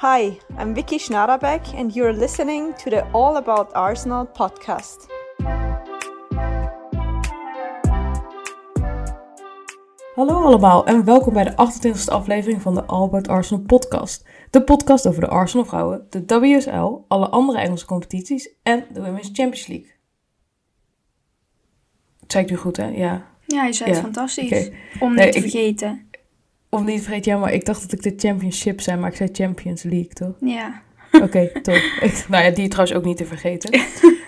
Hi, I'm Vicky Schnarabek, and you're listening to the All About Arsenal podcast. Hallo allemaal en welkom bij de 28e aflevering van de All About Arsenal podcast. De podcast over de Arsenal vrouwen, de WSL, alle andere Engelse competities en de Women's Champions League. Dat zei ik nu goed hè? Ja. Ja, je zei het Ja, fantastisch. oké. Om Nee, niet te ik- vergeten. Of niet vergeet, ja, maar ik dacht dat ik de Championship zei, maar ik zei Champions League toch? Ja. Oké, top. Ik- nou ja, die trouwens ook niet te vergeten.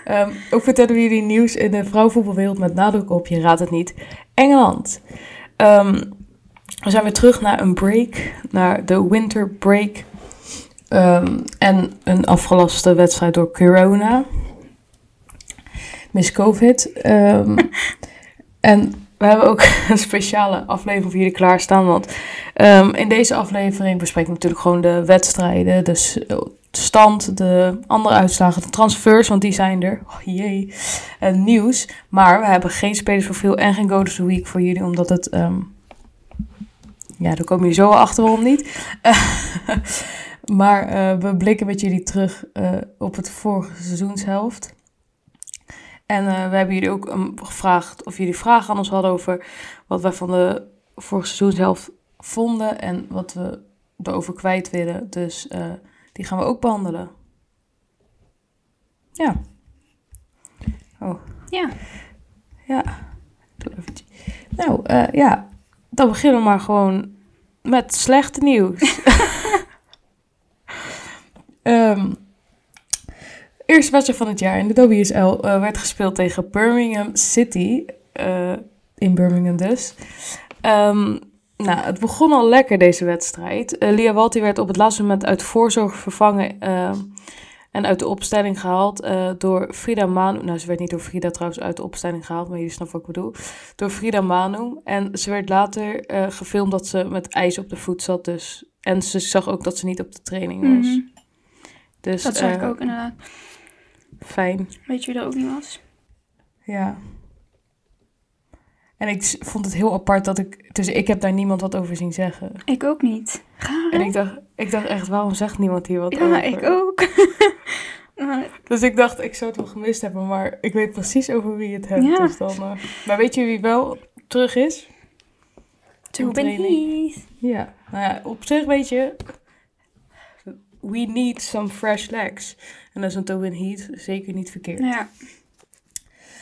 Ehm, ook vertellen we jullie nieuws in de vrouwenvoetbalwereld met nadruk op, je raadt het niet, Engeland. Ehm, we zijn weer terug naar een break, naar de winter break. Ehm, en een afgelaste wedstrijd door corona. Miss COVID. En we hebben ook een speciale aflevering voor jullie klaarstaan. Want ehm, in deze aflevering bespreken we natuurlijk gewoon de wedstrijden, de s- stand, de andere uitslagen, de transfers, want die zijn er. Oh jee. En nieuws. Maar we hebben geen spelersprofiel en geen Go of Week voor jullie, omdat het... ehm, ja, daar komen jullie zo achter waarom niet. maar eh, we blikken met jullie terug eh, op het vorige seizoenshelft. En eh, we hebben jullie ook um, gevraagd of jullie vragen aan ons hadden over wat wij van de vorige seizoenshelft vonden en wat we erover kwijt willen. Dus eh, die gaan we ook behandelen. Ja. Oh, Ja. ja. Doe eventjes. Nou, eh, ja. Dan beginnen we maar gewoon met slechte nieuws. Ehm eerste wedstrijd van het jaar in de WSL eh, werd gespeeld tegen Birmingham City. eh, in Birmingham dus. Ehm, nou, het begon al lekker deze wedstrijd. Eh Lia Walti werd op het laatste moment uit voorzorg vervangen en uit de opstelling gehaald eh, door Frida Manu. Nou, ze werd niet door Frida trouwens uit de opstelling gehaald, maar jullie snappen wat ik bedoel. Door Frida Manu. En ze werd later gefilmd dat ze met ijs op de voet zat. Dus, en ze zag ook dat ze niet op de training was. Mhm. Dus, Dat zag ik ook inderdaad. Fijn, Weet je wie er ook niet was? ja. En ik vond het heel apart dat ik... Dus ik heb daar niemand wat over zien zeggen. Ik ook niet. Gaar, En ik dacht, ik dacht echt, waarom zegt niemand hier wat Ja, over? ik ook. Maar Dus ik dacht, ik zou het wel gemist hebben, maar ik weet precies over wie het hebt. Ja. Dus dan, eh, Maar weet je wie wel terug is? Training. Heath. Ja, nou ja, op zich weet je, we need some fresh legs. En dat is een Tobin Heat zeker niet verkeerd. Ja.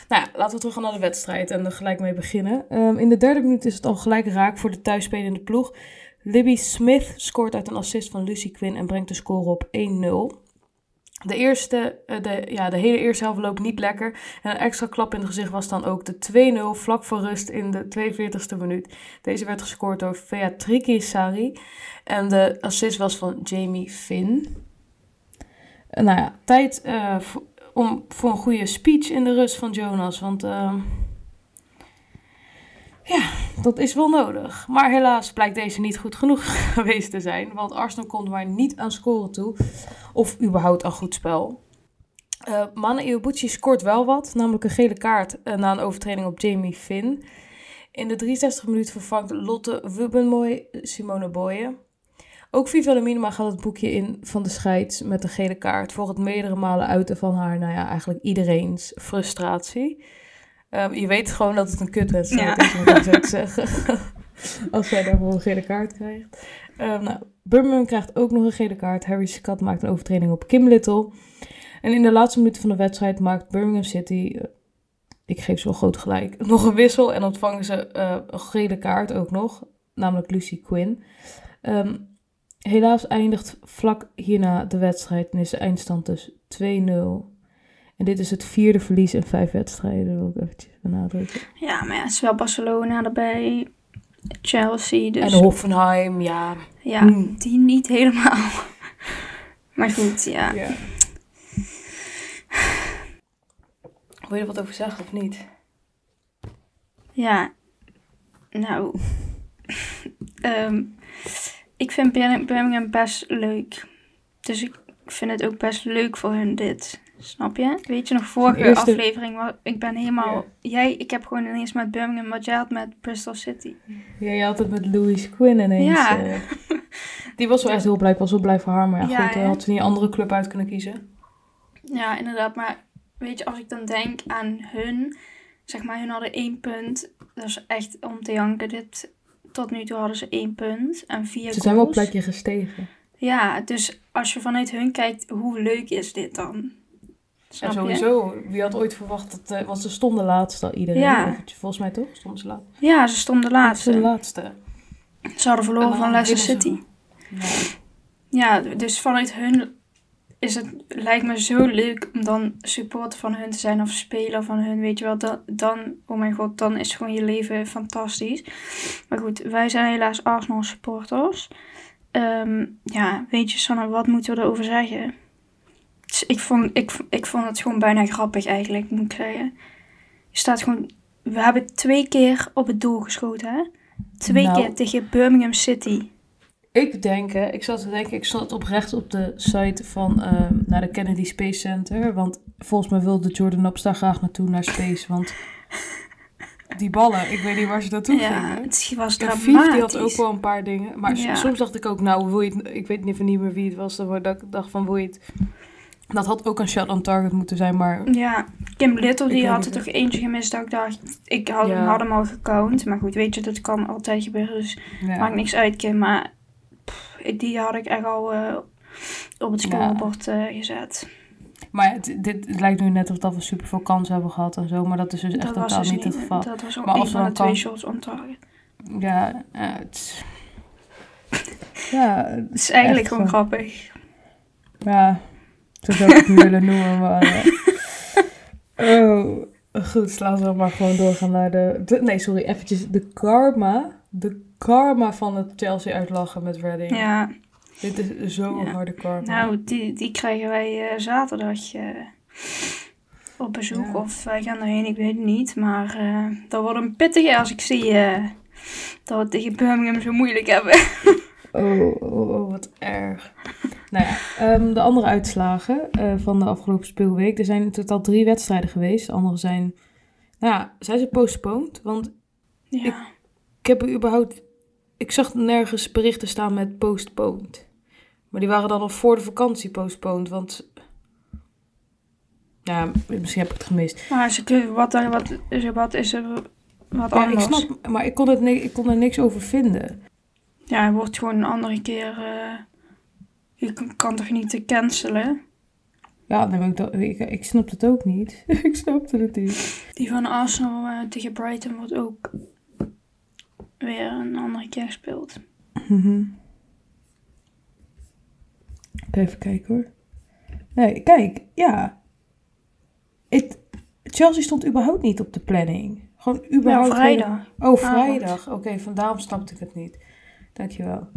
Nou ja, laten we terug gaan naar de wedstrijd en er gelijk mee beginnen. Ehm, in de derde minuut is het al gelijk raak voor de thuisspelende ploeg. Libby Smith scoort uit een assist van Lucy Quinn en brengt de score op 1-0. De, eerste, eh, de, ja, de hele eerste helft loopt niet lekker. En een extra klap in het gezicht was dan ook de 2-0 vlak voor rust in de 42e minuut. Deze werd gescoord door Beatrice Sari. En de assist was van Jamie Finn. Eh, nou ja, tijd eh, om, voor een goede speech in de rust van Jonas. Want ehm, ja, dat is wel nodig. Maar helaas blijkt deze niet goed genoeg geweest te zijn. Want Arsenal komt maar niet aan scoren toe. Of überhaupt aan goed spel. Mana Iwabuchi scoort wel wat. Namelijk een gele kaart na een overtreding op Jamie Finn. In de 63 minuten vervangt Lotte Wubbenmoy Simone Boye. Ook Viva Minima gaat het boekje in van de scheids met een gele kaart. Voor het meerdere malen uiten van haar, nou ja, eigenlijk iedereen's frustratie. Ehm, je weet gewoon dat het een kutwedstrijd Ja. is, moet ik zo te zeggen. Als zij daarvoor een gele kaart krijgt. Ehm, nou, Birmingham krijgt ook nog een gele kaart. Harry Scott maakt een overtreding op Kim Little. En in de laatste minuten van de wedstrijd maakt Birmingham City, eh, ik geef ze wel groot gelijk, nog een wissel. En ontvangen ze eh, een gele kaart ook nog, namelijk Lucy Quinn. Ehm, helaas eindigt vlak hierna de wedstrijd en is de eindstand dus 2-0. En dit is het vierde verlies in vijf wedstrijden, dat wil ik eventjes benadrukken. Ja, maar ja, het is wel Barcelona erbij. Chelsea, dus... En Hoffenheim, ja. ja, Hmm. die niet helemaal. Maar goed, ja. ja. Wil je er wat over zeggen of niet? Ja, nou, ehm, ik vind Bir- Birmingham best leuk. Dus ik vind het ook best leuk voor hun dit. Snap je? Weet je nog, vorige eerste- aflevering, wa- ik ben helemaal... Jij, ik heb gewoon ineens met Birmingham wat jij had met Bristol City. Ja, je had het met Louis Quinn ineens. Ja. eh, Die was wel echt heel blij. Was wel blij voor haar. Maar ja, Ja, goed, dan had ze niet een andere club uit kunnen kiezen. Ja, inderdaad. Maar weet je, als ik dan denk aan hun, zeg maar, hun hadden één punt. Dat is echt om te janken. Dit, tot nu toe hadden ze één punt en vier Ze zijn wel een plekje gestegen. Ja, dus als je vanuit hun kijkt, hoe leuk is dit dan? Snap En je? sowieso, wie had ooit verwacht dat... eh, want ze stonden laatst al iedereen. Ja. Volgens mij toch? Stonden ze laatst. Ja, ze stonden laatste. de laatste. Ze hadden verloren van Leicester City. Ja, dus vanuit hun is het, lijkt me zo leuk om dan supporter van hun te zijn of speler van hun, weet je wel. Dan, dan oh mijn god, dan is gewoon je leven fantastisch. Maar goed, wij zijn helaas Arsenal supporters. Ehm, ja, weet je Sanne, wat moeten we erover zeggen? Dus ik, vond, ik, ik vond het gewoon bijna grappig eigenlijk, moet ik zeggen. Je staat gewoon... We hebben twee keer op het doel geschoten, hè? Twee Nou. keer tegen Birmingham City. Ik denk, hè, ik zat te denken, ik zat oprecht op de site van ehm, naar de Kennedy Space Center. Want volgens mij wilde Jordan Nops daar graag naartoe, naar Space. Want die ballen, ik weet niet waar ze naartoe Ja, gingen. het was Ja, dramatisch. Fief die had ook wel een paar dingen. Maar Ja. soms dacht ik ook, nou, wil je het, ik weet even niet meer wie het was. Dat ik dacht van, wil je het... Dat had ook een shot on target moeten zijn, maar... Ja, Kim Little die had er toch eentje gemist dat ik dacht, ik had, Ja. had hem al gecount. Maar goed, weet je, dat kan altijd gebeuren, dus Ja. maakt niks uit Kim. Maar die had ik echt al eh, op het scorebord eh, gezet. Maar het, dit het lijkt nu net of dat we super veel kansen hebben gehad en zo. Maar dat is dus echt dat totaal dus niet het geval. dat was ook Maar als we dan twee shots on target. Ja, ja, het. Ja, Het is eigenlijk gewoon grappig. Ja, zo zou ik het niet willen noemen, maar... eh, oh, goed, laten we maar gewoon doorgaan naar de... de- nee, sorry, eventjes de karma. De karma van het Chelsea uitlachen met Reading. Ja, Dit is zo'n Ja. harde karma. nou, die, die krijgen wij eh, zaterdag op bezoek. Ja. Of wij gaan erheen, ik weet het niet. Maar eh, dat wordt een pittige als ik zie eh, dat we tegen Birmingham zo moeilijk hebben. Oh, oh, oh, wat erg. nou ja, ehm, de andere uitslagen van de afgelopen speelweek. Er zijn in totaal drie wedstrijden geweest. De andere zijn... Nou ja, zijn ze postponed? Want Ja. ik heb er überhaupt... Ik zag nergens berichten staan met postponed. Maar die waren dan al voor de vakantie postponed. Want... Ja, misschien heb ik het gemist. Maar ze wat, wat, is er, wat is er wat Ja, ik snap, maar ik kon, het ik kon er niks over vinden. Ja, het wordt gewoon een andere keer... eh, je kan- toch niet te cancelen? Ja, maar ik, ik, ik snap het ook niet. ik snapte het niet. Die van Arsenal eh, tegen Brighton wordt ook weer een andere keer gespeeld. Mhm. Even kijken hoor. Nee, kijk, ja. Het, Chelsea stond überhaupt niet op de planning. Gewoon Ja, überhaupt. vrijdag. Oh, vrijdag. Oké, vandaar snapte ik het niet. Dankjewel.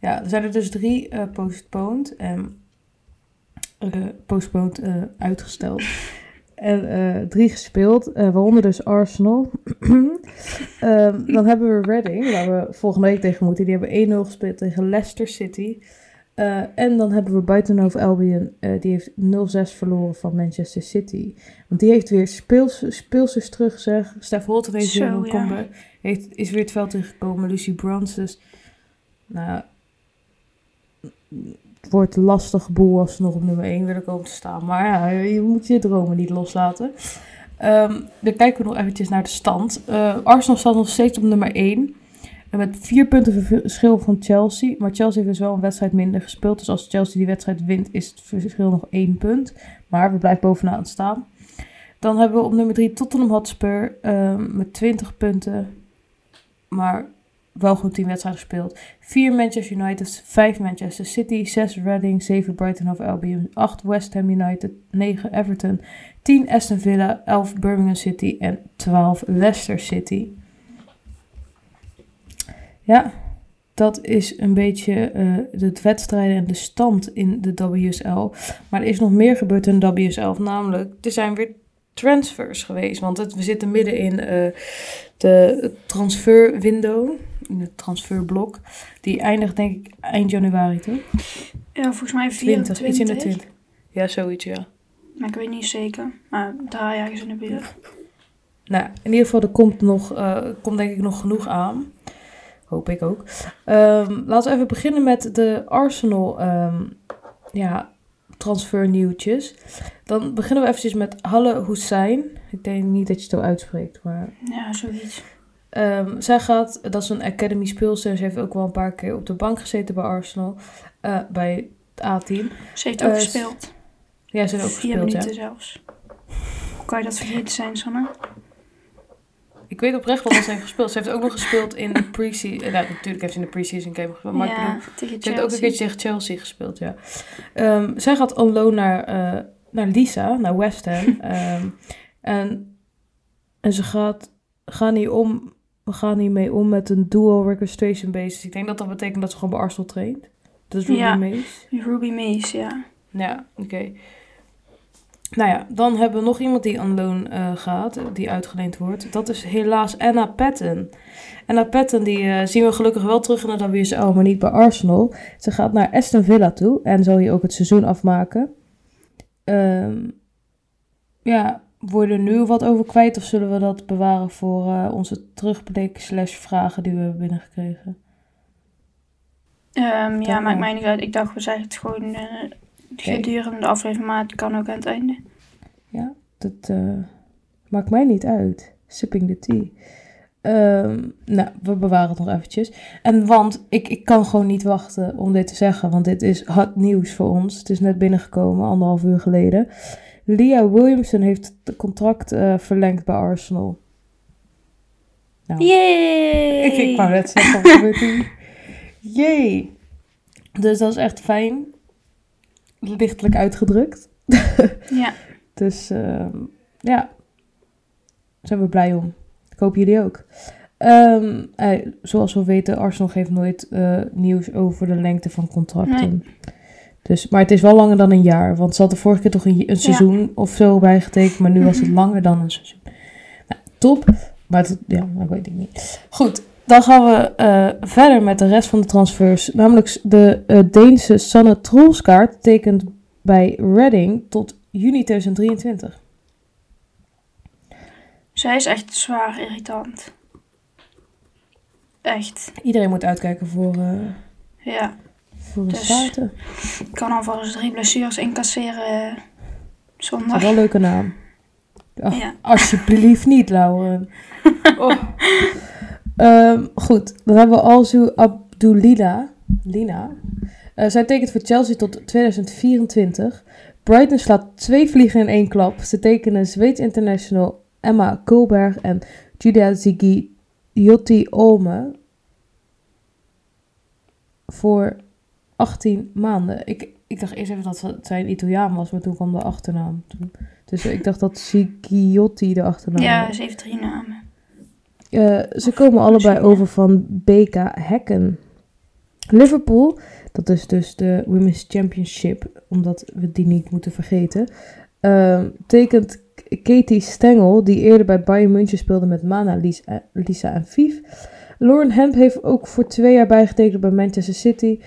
Ja, er zijn er dus drie eh postponed. En, eh, postponed eh, uitgesteld. En eh, drie gespeeld, eh, waaronder dus Arsenal. Ehm, dan hebben we Reading, waar we volgende week tegen moeten. Die hebben 1-0 gespeeld tegen Leicester City. Eh, en dan hebben we Buitenhof Albion, die heeft 0-6 verloren van Manchester City. Want die heeft weer speels, speelsters terug, zeg. Stef Holten heeft weer Zo, een ja. comeback. Heeft, is weer het veld ingekomen. Lucy Brands, dus... Nou, wordt lastig boel als ze nog op nummer 1 willen komen te staan. Maar ja, je moet je dromen niet loslaten. Ehm, dan kijken we nog eventjes naar de stand. Eh, Arsenal staat nog steeds op nummer 1. En met vier punten verschil van Chelsea. Maar Chelsea heeft dus wel een wedstrijd minder gespeeld. Dus als Chelsea die wedstrijd wint, is het verschil nog één punt. Maar we blijven bovenaan staan. Dan hebben we op nummer 3 Tottenham Hotspur ehm, met 20 punten. Maar wel goed 10 wedstrijden gespeeld. 4 Manchester United, 5 Manchester City, 6 Reading, 7 Brighton Hove Albion, 8 West Ham United, 9 Everton, 10 Aston Villa, 11 Birmingham City en 12 Leicester City. Ja, dat is een beetje eh de wedstrijden en de stand in de WSL. Maar er is nog meer gebeurd in de WSL, namelijk er zijn weer transfers geweest. Want het, we zitten midden in eh, de transferwindow, in het transferblok. Die eindigt denk ik eind januari, toch? Ja, volgens mij 20, 24. iets in de 20. Ja, zoiets, ja. Maar ik weet niet zeker. Maar daar ergens in de buurt. Nou, in ieder geval, er komt, nog, eh, komt denk ik nog genoeg aan. Hoop ik ook. Ehm, laten we even beginnen met de Arsenal ehm, ja, transfernieuwtjes. Dan beginnen we eventjes met Halle Hussein. Ik denk niet dat je het zo uitspreekt, maar... Ja, zoiets. Ehm, zij gaat, dat is een academy speelster. Ze heeft ook wel een paar keer op de bank gezeten bij Arsenal. eh, bij het A-team. Ze heeft ook Eh, gespeeld. Ja, ze heeft ook Vier gespeeld, ja. minuten zelfs. Hoe kan je dat vergeten zijn, Sanne? Ik weet oprecht wel dat ze heeft gespeeld. Ze heeft ook nog gespeeld in de pre-season. eh, Nou, natuurlijk heeft ze in de pre-season game gespeeld. Maar ik bedoel, Ze heeft ook een keertje tegen Chelsea gespeeld, ja. Ehm, zij gaat on loan naar, naar Lisa, naar West Ham. Ehm, en, en ze gaat, gaan niet om, we gaan hiermee om met een dual registration basis. Ik denk dat dat betekent dat ze gewoon bij Arsenal traint. Dat is Ruby Ja. Mace. Ruby Mace, ja. Ja, oké. Nou ja, dan hebben we nog iemand die on loan eh, gaat, die uitgeleend wordt. Dat is helaas Anna Patton. Anna Patton, die eh, zien we gelukkig wel terug in de WSL, maar niet bij Arsenal. Ze gaat naar Aston Villa toe en zal hier ook het seizoen afmaken. Ehm, ja, worden nu wat over kwijt of zullen we dat bewaren voor eh, onze terugblik slash vragen die we hebben binnengekregen? Ehm, ja, maakt mij niet uit. Ik dacht, we zeggen het gewoon eh gedurende de aflevering, maar het kan ook aan het einde. Ja, dat eh, maakt mij niet uit. Sipping the tea. Ehm, nou, we bewaren het nog eventjes. En want ik, ik kan gewoon niet wachten om dit te zeggen, want dit is hot nieuws voor ons. Het is net binnengekomen, anderhalf uur geleden. Leah Williamson heeft het contract eh, verlengd bij Arsenal. Nou, Yay! ik, ik wou net zeggen? Jee! Dus dat is echt fijn. Lichtelijk uitgedrukt. Ja, Dus ehm, ja, daar zijn we blij om. Ik hoop jullie ook. Ehm, eh, zoals we weten, Arsenal geeft nooit eh, nieuws over de lengte van contracten. Dus, maar het is wel langer dan een jaar. Want ze had de vorige keer toch een, een seizoen of zo bijgetekend. Maar nu was het Mhm. langer dan een seizoen. Nou, top. Maar het, ja, dat weet ik niet. Goed, dan gaan we eh, verder met de rest van de transfers. Namelijk de eh, Deense Sanne Troelskaart tekent bij Reading tot juni 2023. zij is echt zwaar irritant. Echt. Iedereen moet uitkijken voor, eh Ja, Dus- ik kan alvast drie blessures incasseren eh, Dat is zondag. wel een leuke naam. Ja. Alsjeblieft niet, Lauren. Oh. Ehm, goed, dan hebben we Alzu Abdulila. Lina. Eh, zij tekent voor Chelsea tot 2024. Brighton slaat twee vliegen in één klap. Ze tekenen Zweeds international Emma Kulberg en Julia Ziggy Jotti Olme voor 18 maanden. Ik, ik dacht eerst even dat het- zij een Italiaan was, maar toen kwam de achternaam. Toen. Dus ik dacht dat Zigiotti de achternaam Ja, was. ze heeft drie namen. Eh, ze komen allebei over van BK Hekken. Liverpool, dat is dus de Women's Championship, omdat we die niet moeten vergeten, ehm, tekent Katie Stengel, die eerder bij Bayern München speelde met Mana, Lisa, Lisa en Vief. Lauren Hemp heeft ook voor twee jaar bijgetekend bij Manchester City.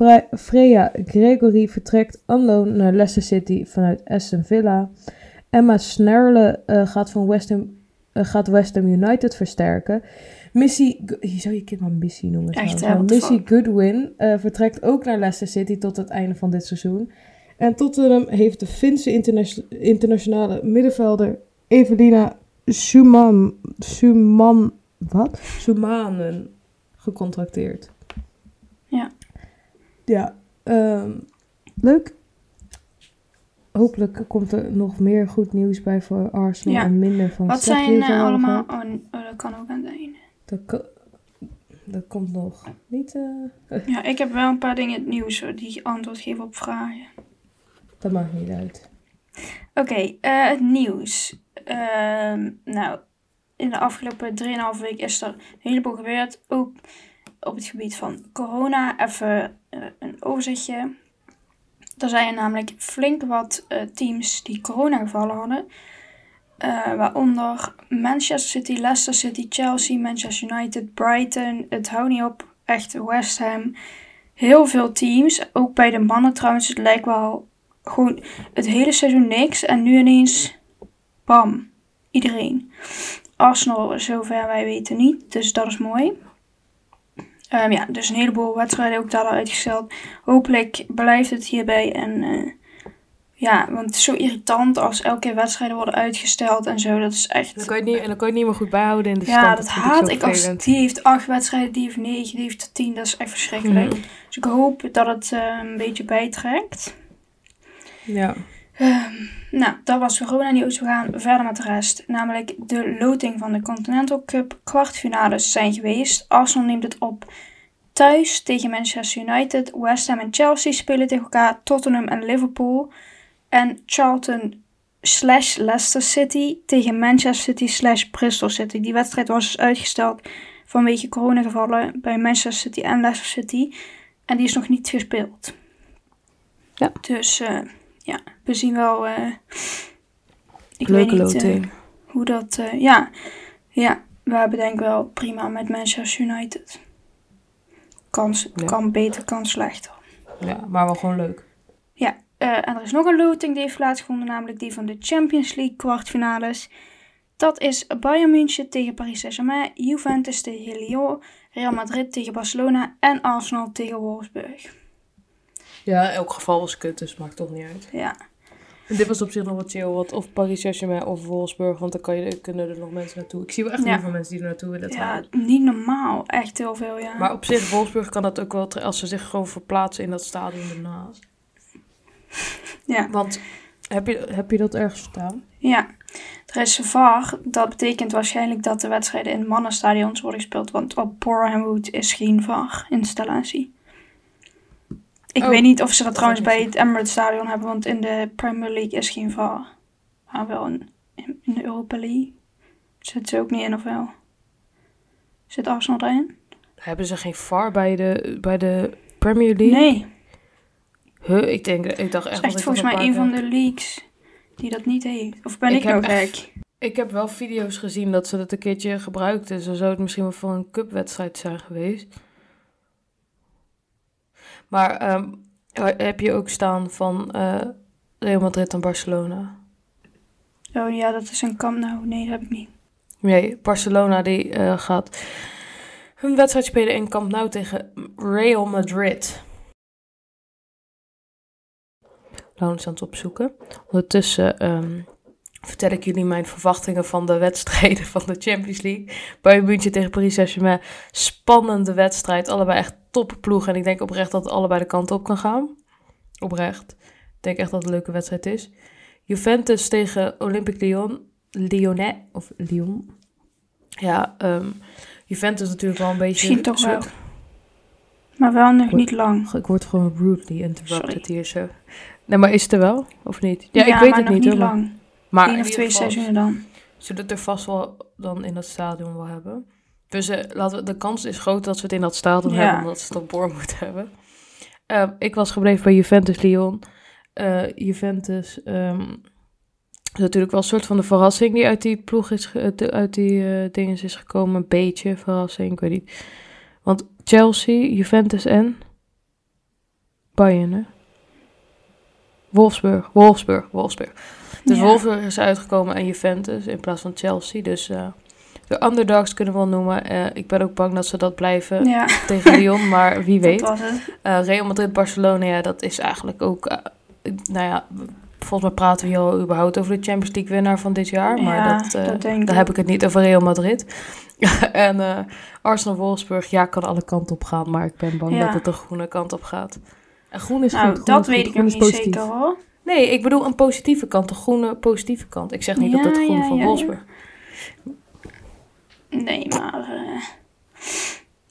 Fre- Freya Gregory vertrekt on loan naar Leicester City vanuit Aston Villa. Emma Snerle eh, gaat van West Ham eh, gaat West Ham United versterken. Missy, je zou je kind maar Missy noemen. Echt, hè, Missy. Goodwin eh, vertrekt ook naar Leicester City tot het einde van dit seizoen. En Tottenham heeft de Finse interna- internationale middenvelder Evelina Schumann, Schumann, wat? Schumanen gecontracteerd. Ja. Ehm, leuk. Hopelijk komt er nog meer goed nieuws bij voor Arsenal Ja. en minder van Wat zijn eh, allemaal. Oh, oh, dat kan ook aan het einde. Dat, ko- dat komt nog niet. eh, Ja, ik heb wel een paar dingen het nieuws hoor, die antwoord geven op vragen. dat maakt niet uit. Oké, eh, het nieuws. Ehm, nou, in de afgelopen 3,5 week is er een heleboel gebeurd. Ook op het gebied van corona. Even eh, een overzichtje. Er zijn namelijk flink wat eh, teams die coronagevallen hadden. Eh, waaronder Manchester City, Leicester City, Chelsea, Manchester United, Brighton. Het houdt niet op. Echt West Ham. Heel veel teams. Ook bij de mannen trouwens. Het lijkt wel gewoon het hele seizoen niks. En nu ineens, bam, iedereen. Arsenal, zover wij weten niet. Dus dat is mooi. Ehm, ja, dus een heleboel wedstrijden ook daar al uitgesteld. Hopelijk blijft het hierbij. En eh, ja, want het is zo irritant als elke keer wedstrijden worden uitgesteld en zo. Dat is echt... Dan kan je het niet, en dan kan je het niet meer goed bijhouden in de Ja, stand. dat vind haat ik als die heeft acht wedstrijden, die heeft negen, die heeft tien. Dat is echt verschrikkelijk. Mhm. Dus ik hoop dat het eh, een beetje bijtrekt. Ja. Ehm, nou, dat was corona nieuws. We gaan verder met de rest. Namelijk de loting van de Continental Cup kwartfinales zijn geweest. Arsenal neemt het op thuis tegen Manchester United. West Ham en Chelsea spelen tegen elkaar. Tottenham en Liverpool. En Charlton slash Leicester City tegen Manchester City slash Bristol City. Die wedstrijd was dus uitgesteld vanwege coronagevallen bij Manchester City en Leicester City. En die is nog niet gespeeld. Ja. Dus eh, ja, we zien wel. eh, ik Leuke weet niet eh, hoe dat. eh, ja, ja, we hebben denk ik wel prima met Manchester United. Kans, Ja. Kan beter, kan slechter. ja, maar wel gewoon leuk. Ja, en er is nog een loting die heeft plaatsgevonden, namelijk die van de Champions League kwartfinales. Dat is Bayern München tegen Paris Saint-Germain, Juventus tegen Lyon, Real Madrid tegen Barcelona en Arsenal tegen Wolfsburg. Ja, elk geval was kut, dus maakt toch niet uit. Ja, En dit was op zich nog wat chill, wat of Paris Saint-Germain of Wolfsburg, want dan kan je, kunnen er nog mensen naartoe. Ik zie wel echt Ja. heel veel mensen die er naartoe willen ja niet normaal. Echt heel veel, ja. Maar op zich, Wolfsburg kan dat ook wel, als ze zich gewoon verplaatsen in dat stadion ernaast. ja. Want, heb je, heb je dat ergens staan? Ja, er is VAR. Dat betekent waarschijnlijk dat de wedstrijden in mannenstadions worden gespeeld. Want op Boreham Wood is geen VAR-installatie. Ik Oh, weet niet of ze dat trouwens bij het Emirates Stadion hebben. Want in de Premier League is geen VAR. Maar wel in, in, de Europa League. Zit ze ook niet in of wel? Zit Arsenal erin? Hebben ze geen VAR bij de, bij de Premier League? Nee. Huh, ik, denk, ik dacht echt is echt volgens mij een van de leagues die dat niet heeft. Of ben Ik ik, nou echt- gek? Ik heb wel video's gezien dat ze dat een keertje gebruikten. Zo zou het misschien wel voor een cupwedstrijd zijn geweest. Maar ehm, heb je ook staan van eh, Real Madrid en Barcelona? Oh ja, dat is een kamp. Nou, nee, dat heb ik niet. Nee, Barcelona die eh, gaat hun wedstrijd spelen in Camp Nou tegen Real Madrid. Lauw is aan het opzoeken. Ondertussen ehm, vertel ik jullie mijn verwachtingen van de wedstrijden van de Champions League. Bayern München tegen Paris Saint-Germain. Spannende wedstrijd. Allebei echt topploeg. En ik denk oprecht dat het allebei de kant op kan gaan. Oprecht. Ik denk echt dat het een leuke wedstrijd is. Juventus tegen Olympique Lyon. Lyonnais. Of Lyon. Ja, ehm, Juventus natuurlijk wel een beetje... Misschien toch wel. Maar wel nog niet lang. Ik word gewoon rudely interrupted Sorry. hier zo. Nee, maar is het er wel? Of niet? Ja, Ja, ik weet het niet niet lang. Maar Eén of twee seizoenen dan. zullen het er vast wel dan in dat stadion wel hebben. Dus eh, laten we, de kans is groot dat we het in dat stadion Ja. hebben, omdat ze het op boord moeten hebben. Ehm, ik was gebleven bij Juventus Lyon. Eh, Juventus ehm, is natuurlijk wel een soort van de verrassing die uit die ploeg is, uit die eh dingen is gekomen. Een beetje verrassing, ik weet niet. Want Chelsea, Juventus en Bayern, hè? Wolfsburg, Wolfsburg, Wolfsburg. Dus Ja. Wolfsburg is uitgekomen en Juventus in plaats van Chelsea. Dus eh, de underdogs kunnen we wel noemen. Eh, ik ben ook bang dat ze dat blijven Ja, tegen Lyon, maar wie weet. Eh, Real Madrid, Barcelona, ja, dat is eigenlijk ook... nou ja, volgens mij praten we hier al überhaupt over de Champions League winnaar van dit jaar. Maar Ja, dat, dat denk daar ik. heb ik het niet over Real Madrid. en Arsenal-Wolfsburg, ja, kan alle kanten op gaan. Maar ik ben bang dat het de groene kant op gaat. En groen is Nou, goed. groen dat is goed, weet ik is niet positief. zeker hoor. Nee, ik bedoel een positieve kant, de groene positieve kant. Ik zeg niet dat Ja, het groen ja, van ja, Wolfsburg. Nee, maar eh,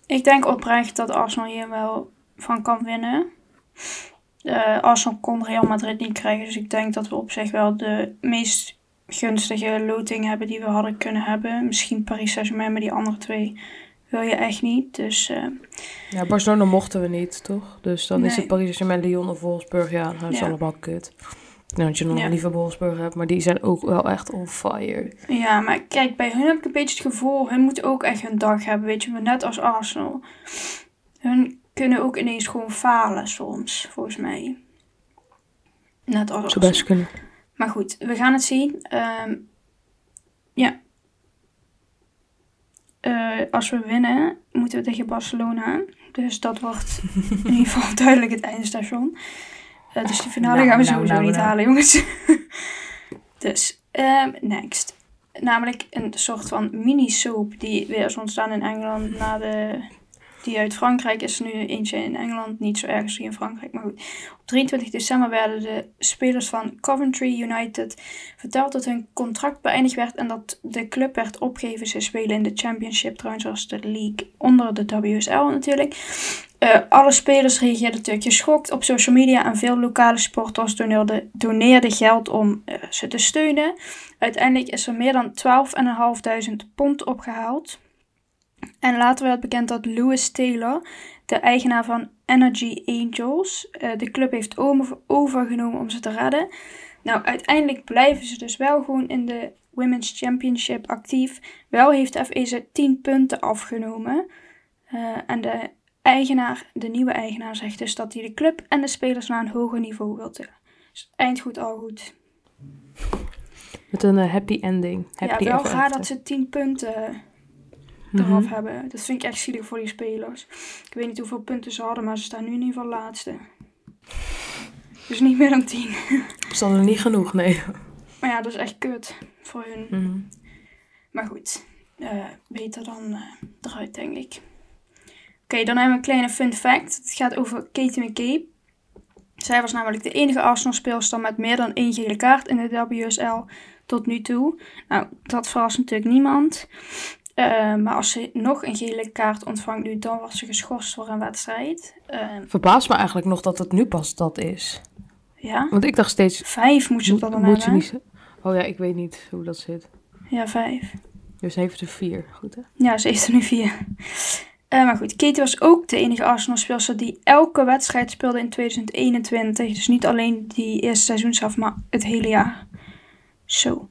ik denk oprecht dat Arsenal hier wel van kan winnen. Eh, Arsenal kon Real Madrid niet krijgen, dus ik denk dat we op zich wel de meest gunstige loting hebben die we hadden kunnen hebben. Misschien Paris Saint-Germain, maar die andere twee wil je echt niet. Dus eh, Ja, Barcelona mochten we niet, toch? Dus dan is het Paris Saint-Germain, Lyon of Wolfsburg. Ja, dat is Ja. allemaal kut. Nou, dat je nog Ja. liever Wolfsburg hebt, maar die zijn ook wel echt on fire. ja, maar kijk, bij hun heb ik een beetje het gevoel, hun moeten ook echt hun dag hebben, weet je, maar net als Arsenal. Hun kunnen ook ineens gewoon falen soms, volgens mij. Net als Zou best kunnen. Maar goed, we gaan het zien. Ehm, ja. Eh, als we winnen, moeten we tegen Barcelona. Dus dat wordt in ieder geval duidelijk het eindstation. Eh, dus de finale Nou, gaan we nou, sowieso nou, niet halen, jongens. dus, ehm, next. Namelijk een soort van mini-soap die weer is ontstaan in Engeland na de... Die uit Frankrijk is nu eentje in Engeland, niet zo erg als die in Frankrijk, maar goed. Op 23 december werden de spelers van Coventry United verteld dat hun contract beëindigd werd en dat de club werd opgegeven. Ze spelen in de Championship, trouwens zoals de league onder de WSL natuurlijk. Eh, alle spelers reageerden natuurlijk geschokt op social media en veel lokale sporters doneerden, doneerden geld om eh, ze te steunen. Uiteindelijk is er meer dan 12.500 pond opgehaald. En later werd bekend dat Lewis Taylor, de eigenaar van Energy Angels, eh, de club heeft over- overgenomen om ze te redden. Nou, uiteindelijk blijven ze dus wel gewoon in de Women's Championship actief. Wel heeft de FE ze 10 punten afgenomen. Eh, en de eigenaar, de nieuwe eigenaar, zegt dus dat hij de club en de spelers naar een hoger niveau wil tillen. Dus eind goed, al goed. Met een eh, happy ending. Happy ja, wel gaar after. dat ze 10 punten Eraf hebben. Dat vind ik echt zielig voor die spelers. Ik weet niet hoeveel punten ze hadden, maar ze staan nu in ieder geval laatste. Dus niet meer dan 10. Is dat er niet genoeg? Nee. Maar ja, dat is echt kut voor hun. Mhm. Maar goed, eh, beter dan eh, eruit, denk ik. Oké, dan hebben we een kleine fun fact. Het gaat over Katie McCabe. Zij was namelijk de enige Arsenal-speelster met meer dan één gele kaart in de WSL tot nu toe. Nou, dat verrast natuurlijk niemand. Eh, maar als ze nog een gele kaart ontvangt nu, dan wordt ze geschorst voor een wedstrijd. Eh, Verbaast me eigenlijk nog dat het nu pas dat is. ja, Want ik dacht steeds... vijf moet ze dat dan moet ze niet... Oh ja, ik weet niet hoe dat zit. Ja, vijf. Dus heeft er vier. Goed hè? Ja, ze heeft er nu vier. Eh, maar goed, Katie was ook de enige Arsenal-speelster die elke wedstrijd speelde in 2021. Dus niet alleen die eerste seizoenshelft, maar het hele jaar. Zo.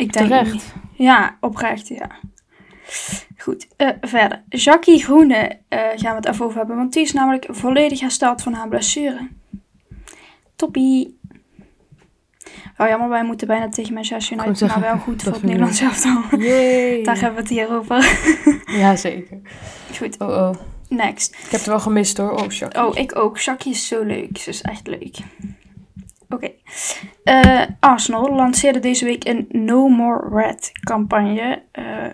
Ik denk Terecht. niet. Ja, oprecht, ja. Goed, eh, verder. Jackie Groene eh, gaan we het even over hebben, want die is namelijk volledig hersteld van haar blessure. Toppie. Oh jammer, wij moeten bijna tegen Manchester United, maar zeggen, wel goed voor het Nederlands elftal. Daar hebben we het hier over. Ja, zeker. Goed, Oh oh. next. Ik heb het wel gemist hoor. Oh, Shaq. Oh, ik ook. Jackie is zo leuk. Ze is echt leuk. Oké. Eh, Arsenal lanceerde deze week een No More Red campagne. Eh,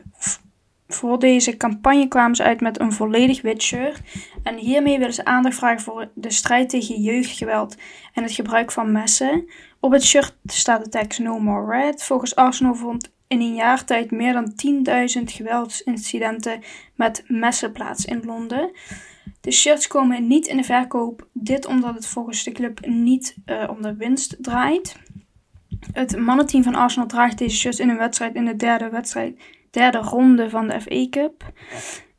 voor deze campagne kwamen ze uit met een volledig wit shirt. En hiermee willen ze aandacht vragen voor de strijd tegen jeugdgeweld en het gebruik van messen. Op het shirt staat de tekst No More Red. Volgens Arsenal vond in een jaar tijd meer dan 10.000 geweldsincidenten met messen plaats in Londen. De shirts komen niet in de verkoop. Dit omdat het volgens de club niet eh, om de winst draait. Het mannenteam van Arsenal draagt deze shirts in een wedstrijd in de derde wedstrijd, derde ronde van de FA Cup.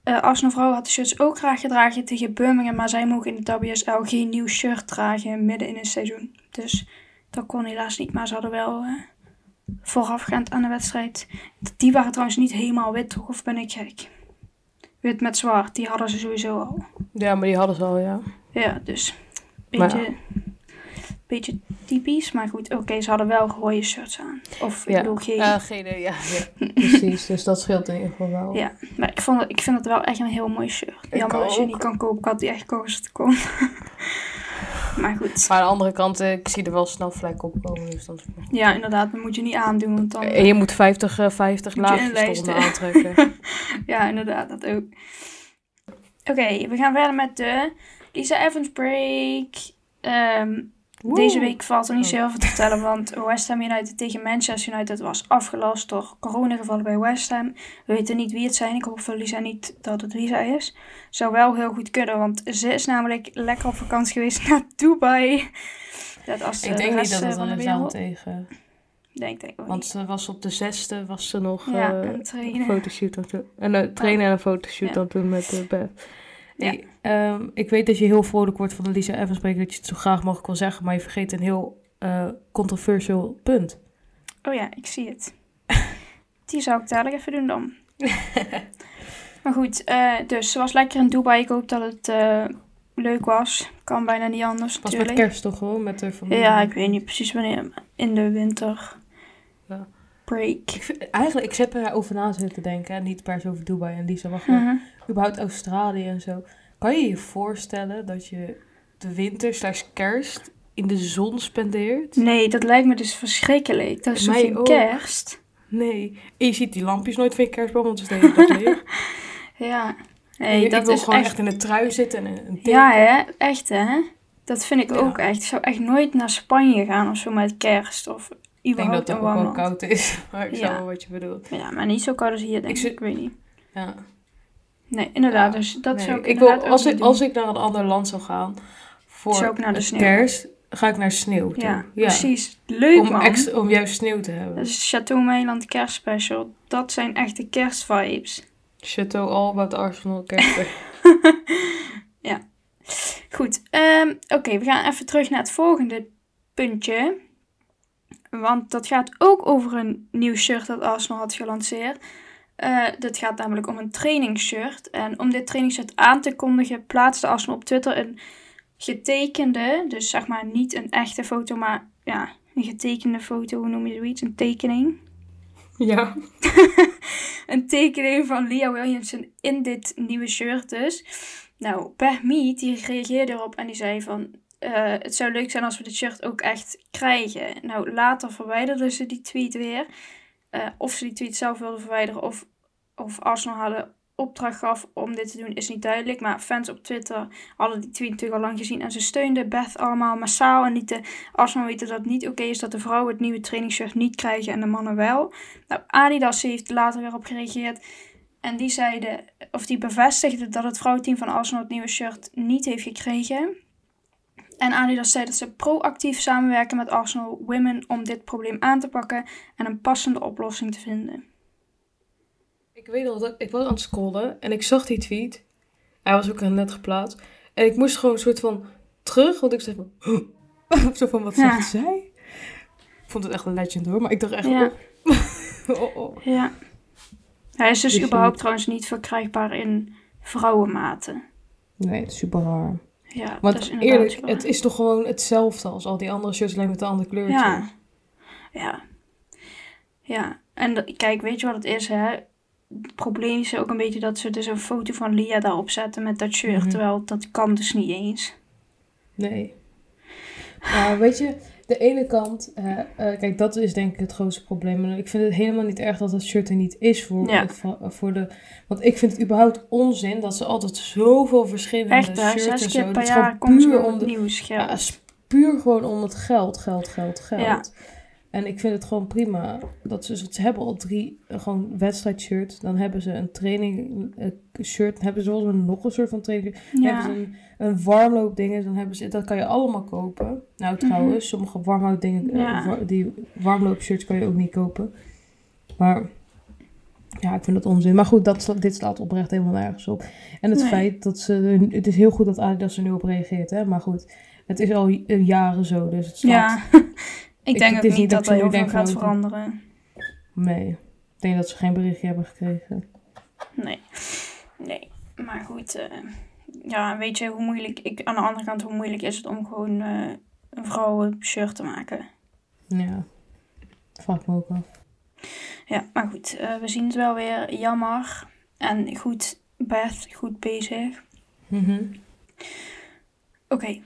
Eh Arsenal vrouwen had de shirts ook graag gedragen tegen Birmingham, maar zij mogen in de WSL geen nieuw shirt dragen midden in een seizoen. Dus dat kon helaas niet, maar ze hadden wel eh, voorafgaand aan de wedstrijd. Die waren trouwens niet helemaal wit, toch? Of ben ik gek? Wit met zwart, die hadden ze sowieso al. Ja, maar die hadden ze al, ja. Ja, dus beetje, beetje typisch. Maar goed, oké, ze hadden wel rode shirts aan. Of ik Ja. bedoel geen. Ja, geen idee. Ja, ja. Precies, dus dat scheelt in ieder geval wel. Ja, maar ik, vond het, ik vind het wel echt een heel mooi shirt. Ik Jammer als je niet kan kopen. Ik had die echt gekozen het kon. maar goed. Maar aan de andere kant, eh, ik zie er wel snel vlekken op komen. Dus dat is... Ja, inderdaad, dat moet je niet aandoen. Want dan, En je moet 50, eh, 50 Moet je laagjes aantrekken. Ja, inderdaad, dat ook. Oké, we gaan verder met de Lisa Evans break. Ehm, Deze week valt er niet zo heel veel te vertellen, want West Ham United tegen Manchester United was afgelast door coronagevallen bij West Ham. We weten niet wie het zijn. Ik hoop voor Lisa niet dat het Lisa is. Zou wel heel goed kunnen, want ze is namelijk lekker op vakantie geweest naar Dubai. Dat als Ik de denk niet dat eh, het de wereld. tegen. Denk, wel Want ze was op de zesde, was ze nog Ja, eh, een fotoshoot aan het doen. En een trainen en een fotoshoot Ja. aan het doen met de Beth. Ja. Hey, ehm, ik weet dat je heel vrolijk wordt van de Lisa Evans spreek, dat je het zo graag mogelijk wil zeggen, maar je vergeet een heel eh controversieel punt. Oh ja, ik zie het. Die zou ik dadelijk even doen dan. maar goed, eh, dus ze was lekker in Dubai. Ik hoop dat het eh, leuk was. Kan bijna niet anders Het was natuurlijk. met kerst toch gewoon, met de familie. Ja, ik weet niet precies wanneer. In de winter. Break. Ik vind- eigenlijk, ik zit erover na zitten denken. En niet per se over Dubai en Lisa, maar gewoon Mhm. überhaupt Australië en zo. Kan je je voorstellen dat je de winter slash kerst in de zon spendeert? Nee, dat lijkt me dus verschrikkelijk. Dat is ook. kerst? Nee. En je ziet die lampjes nooit van je kerstboom, want ze steken dat leeg. Ja. Nee, Nee, ik dat wil is gewoon echt... echt in een trui zitten en een. Ja, hè? Echt, hè? Dat vind ik Ja. ook echt. Ik zou echt nooit naar Spanje gaan of zo met kerst. Of Ik denk dat het ook wel koud is. Maar ik snap Ja. wel wat je bedoelt. Ja, maar niet zo koud als hier, denk Ik ik. zit- Ik weet niet. Ja. Nee, inderdaad. Ja, Dus dat Nee, zou ik, ik wil, als, ik, doen. als ik naar een ander land zou gaan voor Zou ik naar de sneeuw. kerst, ga ik naar sneeuw toe. Ja, precies. Leuk, Om, man. extra, om juist sneeuw te hebben. Dat is Chateau Meiland kerstspecial. Dat zijn echte kerstvibes. Chateau All About Arsenal kerst. Goed, ehm, oké, we gaan even terug naar het volgende puntje. Want dat gaat ook over een nieuw shirt dat Arsenal had gelanceerd. Eh dat gaat namelijk om een trainingsshirt. En om dit trainingsshirt aan te kondigen, plaatste Arsenal op Twitter een getekende, dus zeg maar niet een echte foto, maar ja, een getekende foto, hoe noem je zoiets? Een tekening. ja. een tekening van Leah Williamson in dit nieuwe shirt dus. Nou, Permeet die reageerde erop en die zei van... eh, het zou leuk zijn als we dit shirt ook echt krijgen. Nou, later verwijderden ze die tweet weer. Eh, of ze die tweet zelf wilden verwijderen of, of Arsenal hadden opdracht gaf om dit te doen, is niet duidelijk. Maar fans op Twitter hadden die tweet natuurlijk al lang gezien. En ze steunden Beth allemaal massaal. En lieten Arsenal weten dat het niet oké is dat de vrouwen het nieuwe trainingsshirt niet krijgen en de mannen wel. Nou, Adidas heeft later weer op gereageerd. En die zeiden, of die bevestigden dat het vrouwenteam van Arsenal het nieuwe shirt niet heeft gekregen. En Adidas zei dat ze proactief samenwerken met Arsenal Women om dit probleem aan te pakken en een passende oplossing te vinden. Ik weet nog dat ik was aan het scrollen en ik zag die tweet. Hij was ook net geplaatst. En ik moest gewoon een soort van terug, want ik zeg van... Zo van, wat Ja. zegt zij? Ik vond het echt een legend hoor, maar ik dacht echt... Ja. Oh, oh, oh. Ja. Hij is dus Dus überhaupt moet- trouwens niet verkrijgbaar in vrouwenmaten. Nee, het is super raar. Ja, dat Want is eerlijk, het is toch gewoon hetzelfde als al die andere shirts, alleen met een ander kleurtje. Ja. Ja. Ja. En kijk, weet je wat het is, hè? Het probleem is ook een beetje dat ze dus een foto van Lia daarop zetten met dat shirt. Mhm. Terwijl dat kan dus niet eens. Nee. Maar weet je, de ene kant, eh, eh, kijk, dat is denk ik het grootste probleem. En ik vind het helemaal niet erg dat dat shirt er niet is voor, Ja. voor, voor de. Want ik vind het überhaupt onzin dat ze altijd zoveel verschillende Echt, shirts Zes en keer zo. per Dat is jaar gewoon komt puur om de, nieuws ja, puur gewoon om het geld, geld, geld, geld. Ja. En ik vind het gewoon prima dat ze, ze hebben al drie eh, gewoon wedstrijdshirts. Dan hebben ze een training eh, shirt. Dan hebben ze wel nog een soort van training. Dan hebben ze een, een warmloopdingen. Dan hebben ze, dat kan je allemaal kopen. Nou trouwens, sommige warmloopdingen, eh, Ja. die warmloopshirts kan je ook niet kopen. Maar ja, ik vind dat onzin. Maar goed, dat, dit slaat oprecht helemaal nergens op. En het Nee. feit dat ze, het is heel goed dat Adidas er nu op reageert. Hè? Maar goed, het is al jaren zo, dus het slaat Ja. ik denk ook niet dat dat er heel veel gaat veranderen. Nee, ik denk dat ze geen berichtje hebben gekregen. Nee. Nee. Maar goed, eh, ja, weet je hoe moeilijk... Ik, aan de andere kant, hoe moeilijk is het om gewoon eh, een vrouwenshirt te maken? Ja, vraag me ook af. Ja, maar goed, eh, we zien het wel weer. Jammer. En goed, Beth, goed bezig. Mhm. Oké,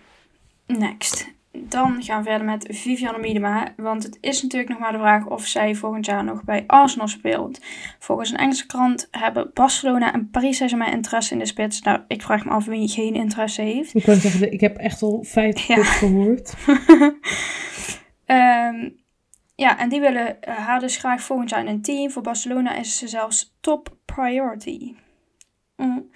next. Dan gaan we verder met Vivianne Miedema. Want het is natuurlijk nog maar de vraag of zij volgend jaar nog bij Arsenal speelt. Volgens een Engelse krant hebben Barcelona en Paris Saint-Germain interesse in de spits. Nou, ik vraag me af wie geen interesse heeft. Ik kan zeggen, ik heb echt al vijf Ja. gehoord. Ehm, ja, en die willen eh, haar dus graag volgend jaar in een team. Voor Barcelona is ze zelfs top priority. Mm.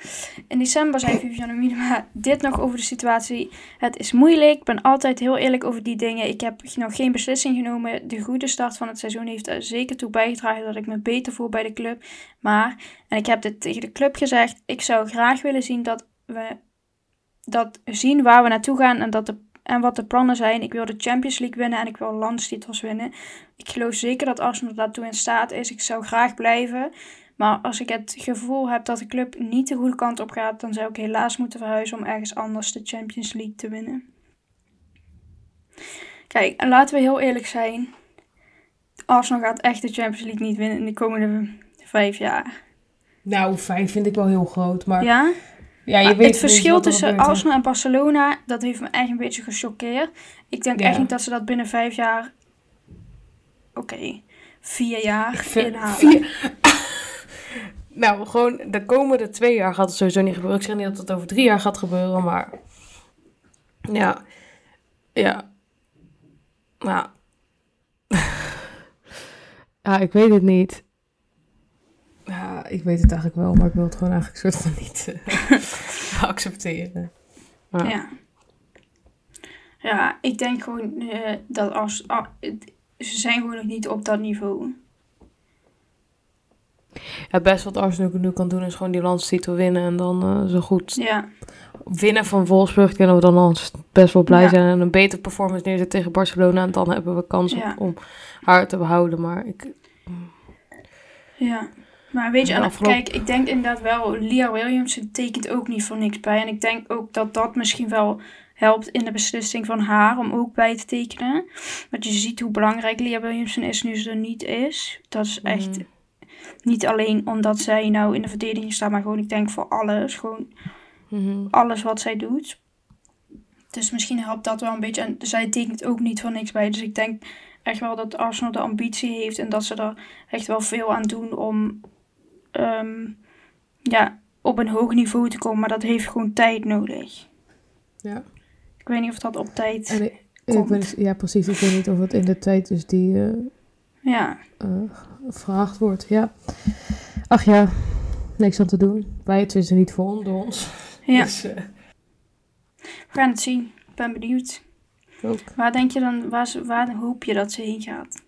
In december zei Vivianne Miedema dit nog over de situatie. Het is moeilijk, ik ben altijd heel eerlijk over die dingen. Ik heb nog geen beslissing genomen. De goede start van het seizoen heeft er zeker toe bijgedragen dat ik me beter voel bij de club. Maar, en ik heb dit tegen de club gezegd, ik zou graag willen zien dat we dat zien waar we naartoe gaan en dat de en wat de plannen zijn. Ik wil de Champions League winnen en ik wil landstitels winnen. Ik geloof zeker dat Arsenal daartoe in staat is. Ik zou graag blijven. Maar als ik het gevoel heb dat de club niet de goede kant op gaat, dan zou ik helaas moeten verhuizen om ergens anders de Champions League te winnen. Kijk, en laten we heel eerlijk zijn. Arsenal gaat echt de Champions League niet winnen in de komende vijf jaar. Nou, vijf vind ik wel heel groot, maar... Ja? Ja, je Maar weet het verschil er tussen gebeurt. Arsenal en Barcelona, dat heeft me echt een beetje gechoqueerd. Ik denk Ja. echt niet dat ze dat binnen vijf jaar, oké, vier jaar inhalen. vier- nou, gewoon de komende twee jaar gaat het sowieso niet gebeuren. Ik zeg niet dat het over drie jaar gaat gebeuren, maar... Ja. Ja. Nou. ja, ik weet het niet. Ja, ik weet het eigenlijk wel, maar ik wil het gewoon eigenlijk soort van niet eh, accepteren. Ja. Ja. Ja, ik denk gewoon eh, dat als, ah, ze zijn gewoon nog niet op dat niveau. Het beste wat Arsenal nu kan doen is gewoon die landstitel winnen en dan eh, zo goed Ja, winnen van Wolfsburg kunnen we dan al best wel blij Ja. zijn en een betere performance neerzetten tegen Barcelona en dan hebben we kans Ja. om haar te behouden. Maar ik, ja. Maar weet je, De en afgelopen- kijk, ik denk inderdaad wel, Leah Williamson tekent ook niet voor niks bij. En ik denk ook dat dat misschien wel helpt in de beslissing van haar om ook bij te tekenen. Want je ziet hoe belangrijk Leah Williamson is nu ze er niet is. Dat is echt Mm. Niet alleen omdat zij nou in de verdediging staat, maar gewoon ik denk voor alles. Gewoon Mhm. alles wat zij doet. Dus misschien helpt dat wel een beetje. En zij tekent ook niet voor niks bij. Dus ik denk echt wel dat Arsenal de ambitie heeft en dat ze er echt wel veel aan doen om ehm, ja, op een hoog niveau te komen. Maar dat heeft gewoon tijd nodig. Ja. Ik weet niet of dat op tijd. En ik, ik Komt. ja, precies. Ik weet niet of het in de tijd is die eh, Ja, gevraagd wordt. Ja. Ach ja, niks aan te doen. Wij het is er niet voor door ons. ja. Dus, eh, we gaan het zien. Ik ben benieuwd. ook. Waar denk je dan, waar, waar hoop je dat ze heen gaat?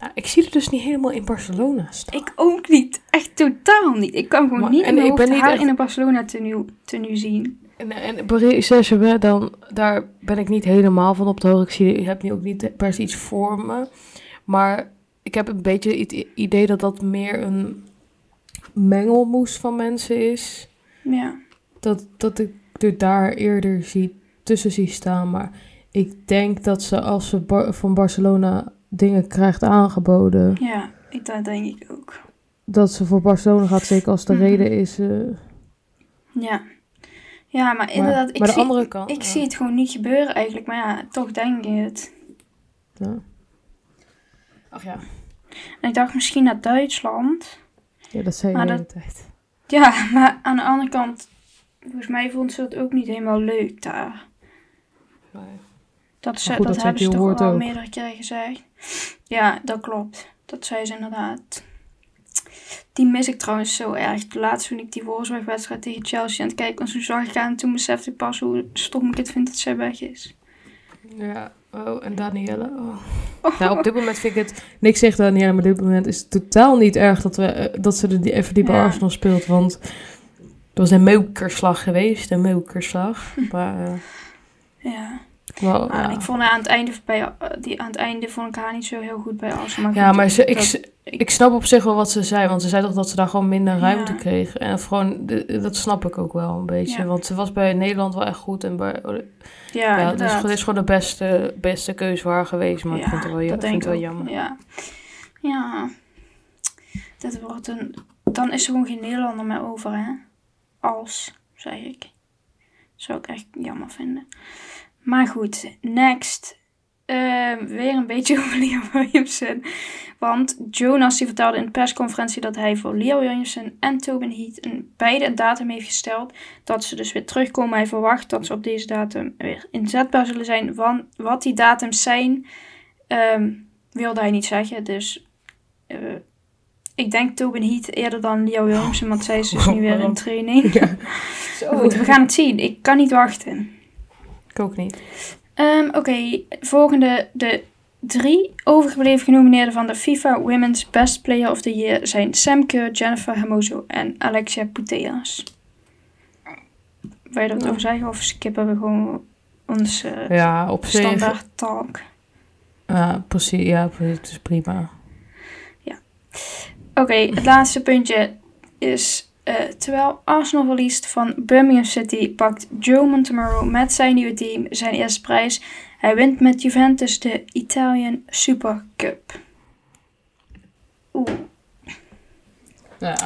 Nou, ik zie het dus niet helemaal in Barcelona staan. Ik ook niet. Echt totaal niet. Ik kan gewoon Maar- niet in mijn ik ben niet haar echt- in een Barcelona tenue, tenue zien. En, en Paris Saint-Germain, dan, daar ben ik niet helemaal van op de hoogte. Ik, zie, ik heb nu ook niet per se iets voor me. Maar ik heb een beetje het idee dat dat meer een mengelmoes van mensen is. Ja. Dat, dat ik er daar eerder zie, tussen zie staan. Maar ik denk dat ze als ze Bar- van Barcelona dingen krijgt aangeboden... Ja, ik, dat denk ik ook. dat ze voor Barcelona gaat, zeker als de Mhm. reden is... eh, Ja. Ja, maar inderdaad, ik, maar de zie, andere kant, ik ja. zie het gewoon niet gebeuren eigenlijk. Maar ja, toch denk ik het. ja. Ach ja. En ik dacht misschien naar Duitsland. ja, dat zei je de hele dat- tijd. Ja, maar aan de andere kant, volgens mij vond ze het ook niet helemaal leuk daar. Nee. Dat, ze, goed, dat, dat hebben ze toch al meerdere keren gezegd. Ja, dat klopt. Dat zei ze inderdaad. Die mis ik trouwens zo erg. Laatst toen ik die Wolfsburg-wedstrijd tegen Chelsea aan het kijken was, toen zag ik aan en toen besefte ik pas hoe stom ik het vind dat zij weg is. Ja, oh, en Danielle. Oh. Nou, op dit moment vind ik het... Niks zegt Danielle, maar op dit moment is het totaal niet erg dat, we, eh, dat ze er die, even die bij Ja. Arsenal speelt. Want het was een meukerslag geweest, een meukerslag. Maar, eh, Ja. Maar ja. ik vond haar aan het einde bij die aan het einde vond ik haar niet zo heel goed bij Arsenal. ja, goed, maar ze, ik, ik snap op zich wel wat ze zei. Want ze zei toch dat ze daar gewoon minder ruimte Ja. kreeg. En gewoon, dat snap ik ook wel een beetje. Ja. Want ze was bij Nederland wel echt goed. En bij, ja, ja, dus het is gewoon de beste, beste keuze voor haar geweest. Maar ik vind het wel, dat vind wel ik ook. jammer. Ja. ja. Dit wordt een... Dan is er gewoon geen Nederlander meer over, hè? Als, zeg ik. Zou ik echt jammer vinden. Maar goed, next. Ehm, weer een beetje over Liam Williamson. Want Jonas die vertelde in de persconferentie dat hij voor Liam Williamson en Tobin Heath een, beide een datum heeft gesteld. Dat ze dus weer terugkomen. Hij verwacht dat ze op deze datum weer inzetbaar zullen zijn. Want wat die datums zijn, ehm, wilde hij niet zeggen. Dus eh, ik denk Tobin Heath eerder dan Liam Williamson. Want zij is dus nu weer in training. Ja. Maar goed, we gaan het zien. Ik kan niet wachten. Ik ook niet. Ehm, Oké, volgende. De drie overgebleven genomineerden van de FIFA Women's Best Player of the Year zijn Sam Kerr, Jennifer Hermoso en Alexia Putellas. Wil je Ja. over zeggen of skippen we gewoon onze Ja, op standaard talk? Ja, precies. Ja, precies. Het is prima. Oké, het laatste puntje is Eh, terwijl Arsenal verliest van Birmingham City, pakt Joe Montemurro met zijn nieuwe team zijn eerste prijs. Hij wint met Juventus de Italian Super Cup. Oeh, Ja.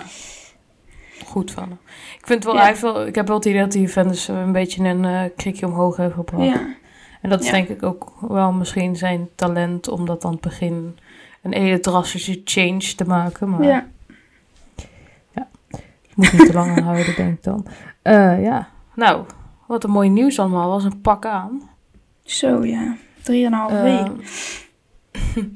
Goed van hem. Ik vind wel, Ja. wel, ik heb wel het idee dat die Juventus een beetje een eh krikje omhoog heeft gebracht. ja. En dat is Ja. denk ik ook wel misschien zijn talent om dat aan het begin een hele drastische change te maken. Maar ja. Ik moet niet te lang aanhouden, denk ik dan. Eh, ja, nou, wat een mooi nieuws allemaal. Was een pak aan. Zo ja. Drieënhalve week.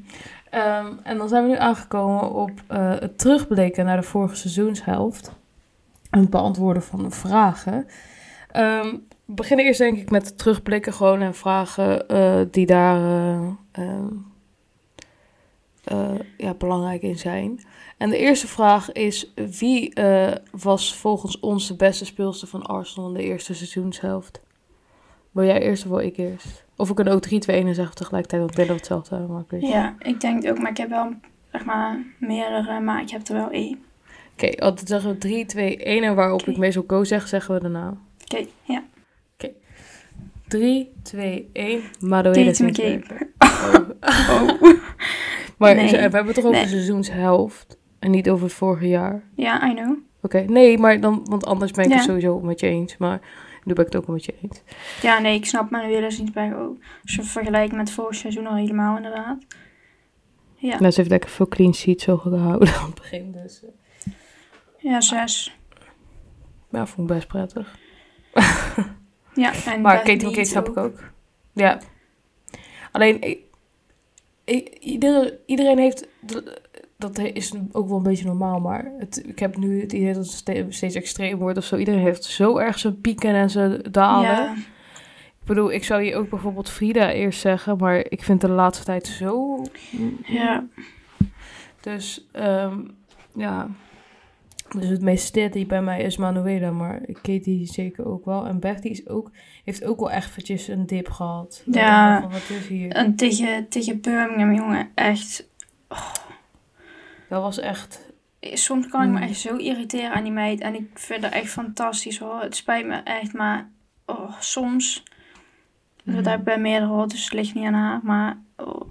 Ehm, en dan zijn we nu aangekomen op eh, het terugblikken naar de vorige seizoenshelft. En het beantwoorden van vragen. Ehm, we beginnen eerst denk ik met het terugblikken gewoon en vragen eh, die daar eh, ehm, eh, ja, belangrijk in zijn. En de eerste vraag is, wie eh, was volgens ons de beste speelster van Arsenal in de eerste seizoenshelft? Wil jij eerst of wil ik eerst? Of we kunnen ook 3, 2, 1 zeggen tegelijkertijd, want ik hetzelfde. Maar ik. Ja, ik denk het ook, maar ik heb wel zeg maar meerdere, maar ik heb er wel één. Oké, altijd zeggen we 3, 2, 1 en waarop Oké. ik meestal go zeg, zeggen we daarna. Oké, ja. 3, 2, 1, Maduela Kate Sinclair. McCabe. Oh. Oh. Maar Nee. we hebben het toch over Nee. de seizoenshelft en niet over het vorige jaar? Ja, I know. Oké, nee, maar dan, want anders ben ik Ja. het sowieso met je eens. Maar nu ben ik het ook met je eens. Ja, nee, ik snap mijn Willensdienstberg ook. Als je vergelijkt met vorig seizoen al helemaal inderdaad. Ja, Nou, ze heeft lekker veel clean sheets zo gehouden aan het begin. Dus eh, ja zes. ja, vond ik best prettig. Ja, en Maar Leeds McCabe snap ik ook. Ja. Alleen, ik, ik- iedere, iedereen heeft... de- Dat is ook wel een beetje normaal, maar het, ik heb nu het idee dat het ste- steeds extreem wordt of zo. Iedereen heeft zo erg zijn pieken en zijn dalen. Ja, Ik bedoel, ik zou hier ook bijvoorbeeld Frida eerst zeggen, maar ik vind de laatste tijd zo... ja, Dus, ehm, ja... Dus het meest steady bij mij is Manuela, maar Katie zeker ook wel. En Bertie is ook, heeft ook wel echt eventjes een dip gehad. Ja. van, Wat is hier? en tegen, tegen Birmingham, jongen, echt. Dat was echt... Soms kan ik me Hmm. echt zo irriteren aan die meid. En ik vind haar echt fantastisch hoor. Het spijt me echt, maar oh, soms. Dat Mhm. heb ik bij meerdere hoor, dus het ligt niet aan haar. Maar oh,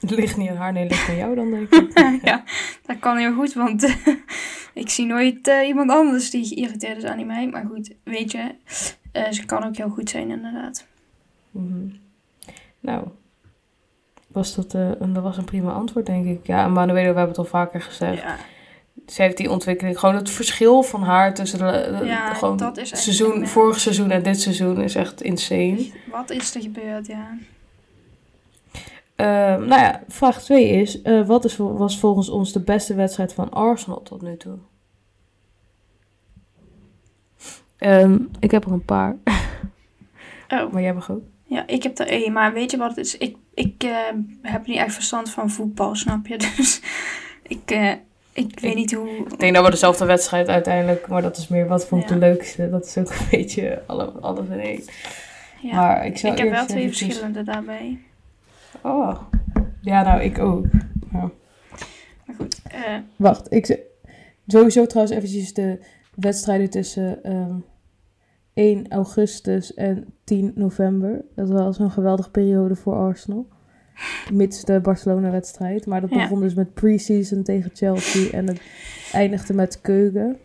Het ligt niet aan haar, nee, het ligt aan jou dan, denk ik. ja, dat kan heel goed, want ik zie nooit eh, iemand anders die geïrriteerd is aan die meid. Maar goed, weet je, eh, ze kan ook heel goed zijn inderdaad. Mhm. Nou, was dat, eh, dat was een prima antwoord, denk ik. Ja, en Manuela, we hebben het al vaker gezegd. Ja, Zij heeft die ontwikkeling, gewoon het verschil van haar tussen de, de- Ja, gewoon dat is echt seizoen, vorig seizoen en dit seizoen is echt insane. wat is er gebeurd, ja. Ehm, nou ja, vraag 2 is, eh, wat is, was volgens ons de beste wedstrijd van Arsenal tot nu toe? Ehm, ik heb er een paar, Oh, maar jij mag ook. Ja, ik heb er één, maar weet je wat het is? Ik, ik eh, heb niet echt verstand van voetbal, snap je? Dus ik, eh, ik weet niet hoe... Ik denk dat we dezelfde wedstrijd uiteindelijk, maar dat is meer wat vond ik Ja. de leukste. Dat is ook een beetje alle, alles in één. Ja. Maar ik zou ik heb wel twee verschillende daarbij. Oh, ja, nou ik ook. Ja. Maar goed, eh, Wacht, ik sowieso trouwens eventjes de wedstrijden tussen ehm 1 augustus en 10 november. Dat was een geweldige periode voor Arsenal. Mits de Barcelona-wedstrijd. Maar dat Ja. begon dus met pre-season tegen Chelsea en het eindigde met Keugen.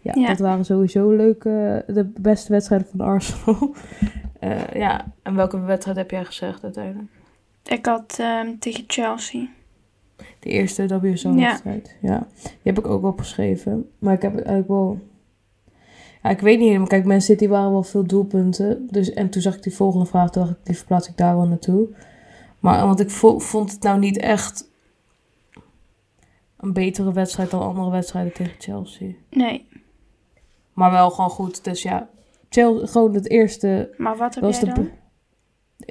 Ja, Ja. dat waren sowieso leuke, de beste wedstrijden van Arsenal. Eh, ja, en welke wedstrijd heb jij gezegd uiteindelijk? ik had ehm, tegen Chelsea. De eerste WSL-wedstrijd. Ja. Die heb ik ook opgeschreven. Maar ik heb eigenlijk wel... Ja, ik weet niet helemaal. Kijk, Man City waren wel veel doelpunten. Dus, en toen zag ik die volgende vraag. Toen dacht ik, die verplaats ik daar wel naartoe. Maar want ik vo- vond het nou niet echt... Een betere wedstrijd dan andere wedstrijden tegen Chelsea. Nee, Maar wel gewoon goed. Dus ja, Chelsea, gewoon het eerste... maar wat heb was jij de dan?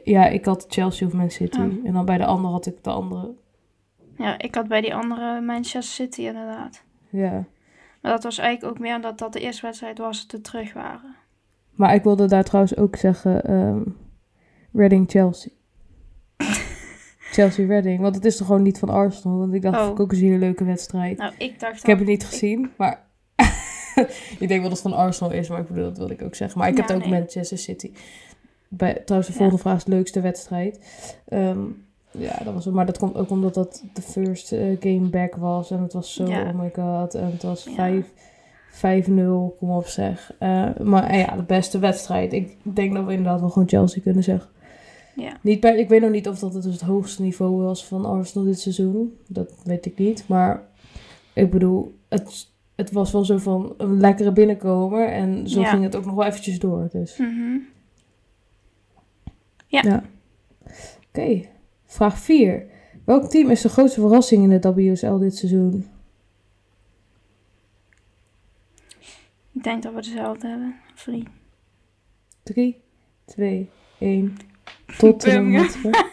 ja, ik had Chelsea of Man City. Oh. En dan bij de andere had ik de andere. Ja, ik had bij die andere Manchester City inderdaad. Ja. Maar dat was eigenlijk ook meer omdat dat de eerste wedstrijd was dat we terug waren. Maar ik wilde daar trouwens ook zeggen ehm Reading Chelsea. Chelsea Reading, want het is toch gewoon niet van Arsenal. Want ik dacht, Oh. ik ook een hele leuke wedstrijd. Nou, ik dacht ik heb het niet gezien, maar ik denk wel dat het van Arsenal is, maar ik bedoel, dat wil ik ook zeggen. Maar ik heb het ook nee. Manchester City. Bij, trouwens, de Ja. volgende vraag is de leukste wedstrijd. Ehm, ja, dat was, maar dat komt ook omdat dat de first eh, game back was. En het was zo, Ja. oh my god. En het was Ja. 5 5-0, kom op zeg. Eh, maar eh, ja, de beste wedstrijd. Ik denk dat we inderdaad wel gewoon Chelsea kunnen zeggen. Ja. Niet bij, ik weet nog niet of dat het dus het hoogste niveau was van Arsenal dit seizoen. Dat weet ik niet. Maar ik bedoel, het, het was wel zo van een lekkere binnenkomer. En zo Ja. ging het ook nog wel eventjes door. Dus Mhm. oké. Vraag 4. Welk team is de grootste verrassing in de WSL dit seizoen? Ik denk dat we dezelfde hebben. Of niet? 3, 2, 1. Tottenham Birmingham. Hotspur.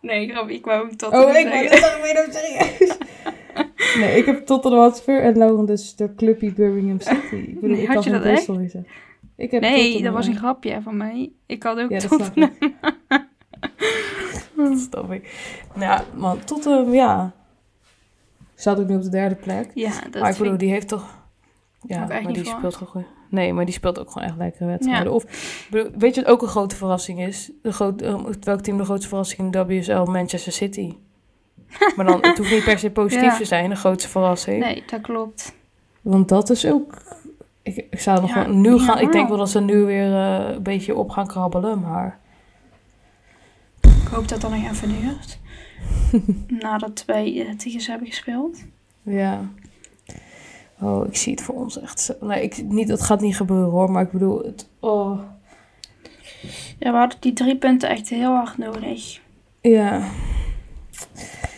Nee, grapje, ik wou hem tot Oh, ik wou dat ik weer serieus. Nee, ik heb Tottenham Hotspur en Lauren dus de clubje Birmingham City. Ik bedoel, Nee, ik had je dat echt? Ik heb Nee, Tottenham, dat was een grapje van mij. Ik had ook Ja, tot... ik. dat snap ik. Nou ja, man, Tottenham, ja. Staat ook nu op de derde plek. Ja, dat maar ik bedoel, ik... die heeft toch... Ja, maar die voor. speelt gewoon... Nee, maar die speelt ook gewoon echt lekkere wedstrijden. Ja. Of, bedoel, weet je wat ook een grote verrassing is? De groot, eh, welk team de grootste verrassing in de WSL? Manchester City. Maar dan, het hoeft niet per se positief Ja. te zijn, de grootste verrassing. Nee, dat klopt. Want dat is ook... Ik, ik zou nog Ja, wel... Nu gaan, ik denk wel dat ze nu weer eh, een beetje op gaan krabbelen, maar... Ik hoop dat dat nog even duurt. Nadat wij eh, tegen ze hebben gespeeld. Ja. Oh, ik zie het voor ons echt zo... Nee, ik, niet, dat gaat niet gebeuren hoor, maar ik bedoel... Het, oh, Ja, we hadden die drie punten echt heel hard nodig. ja.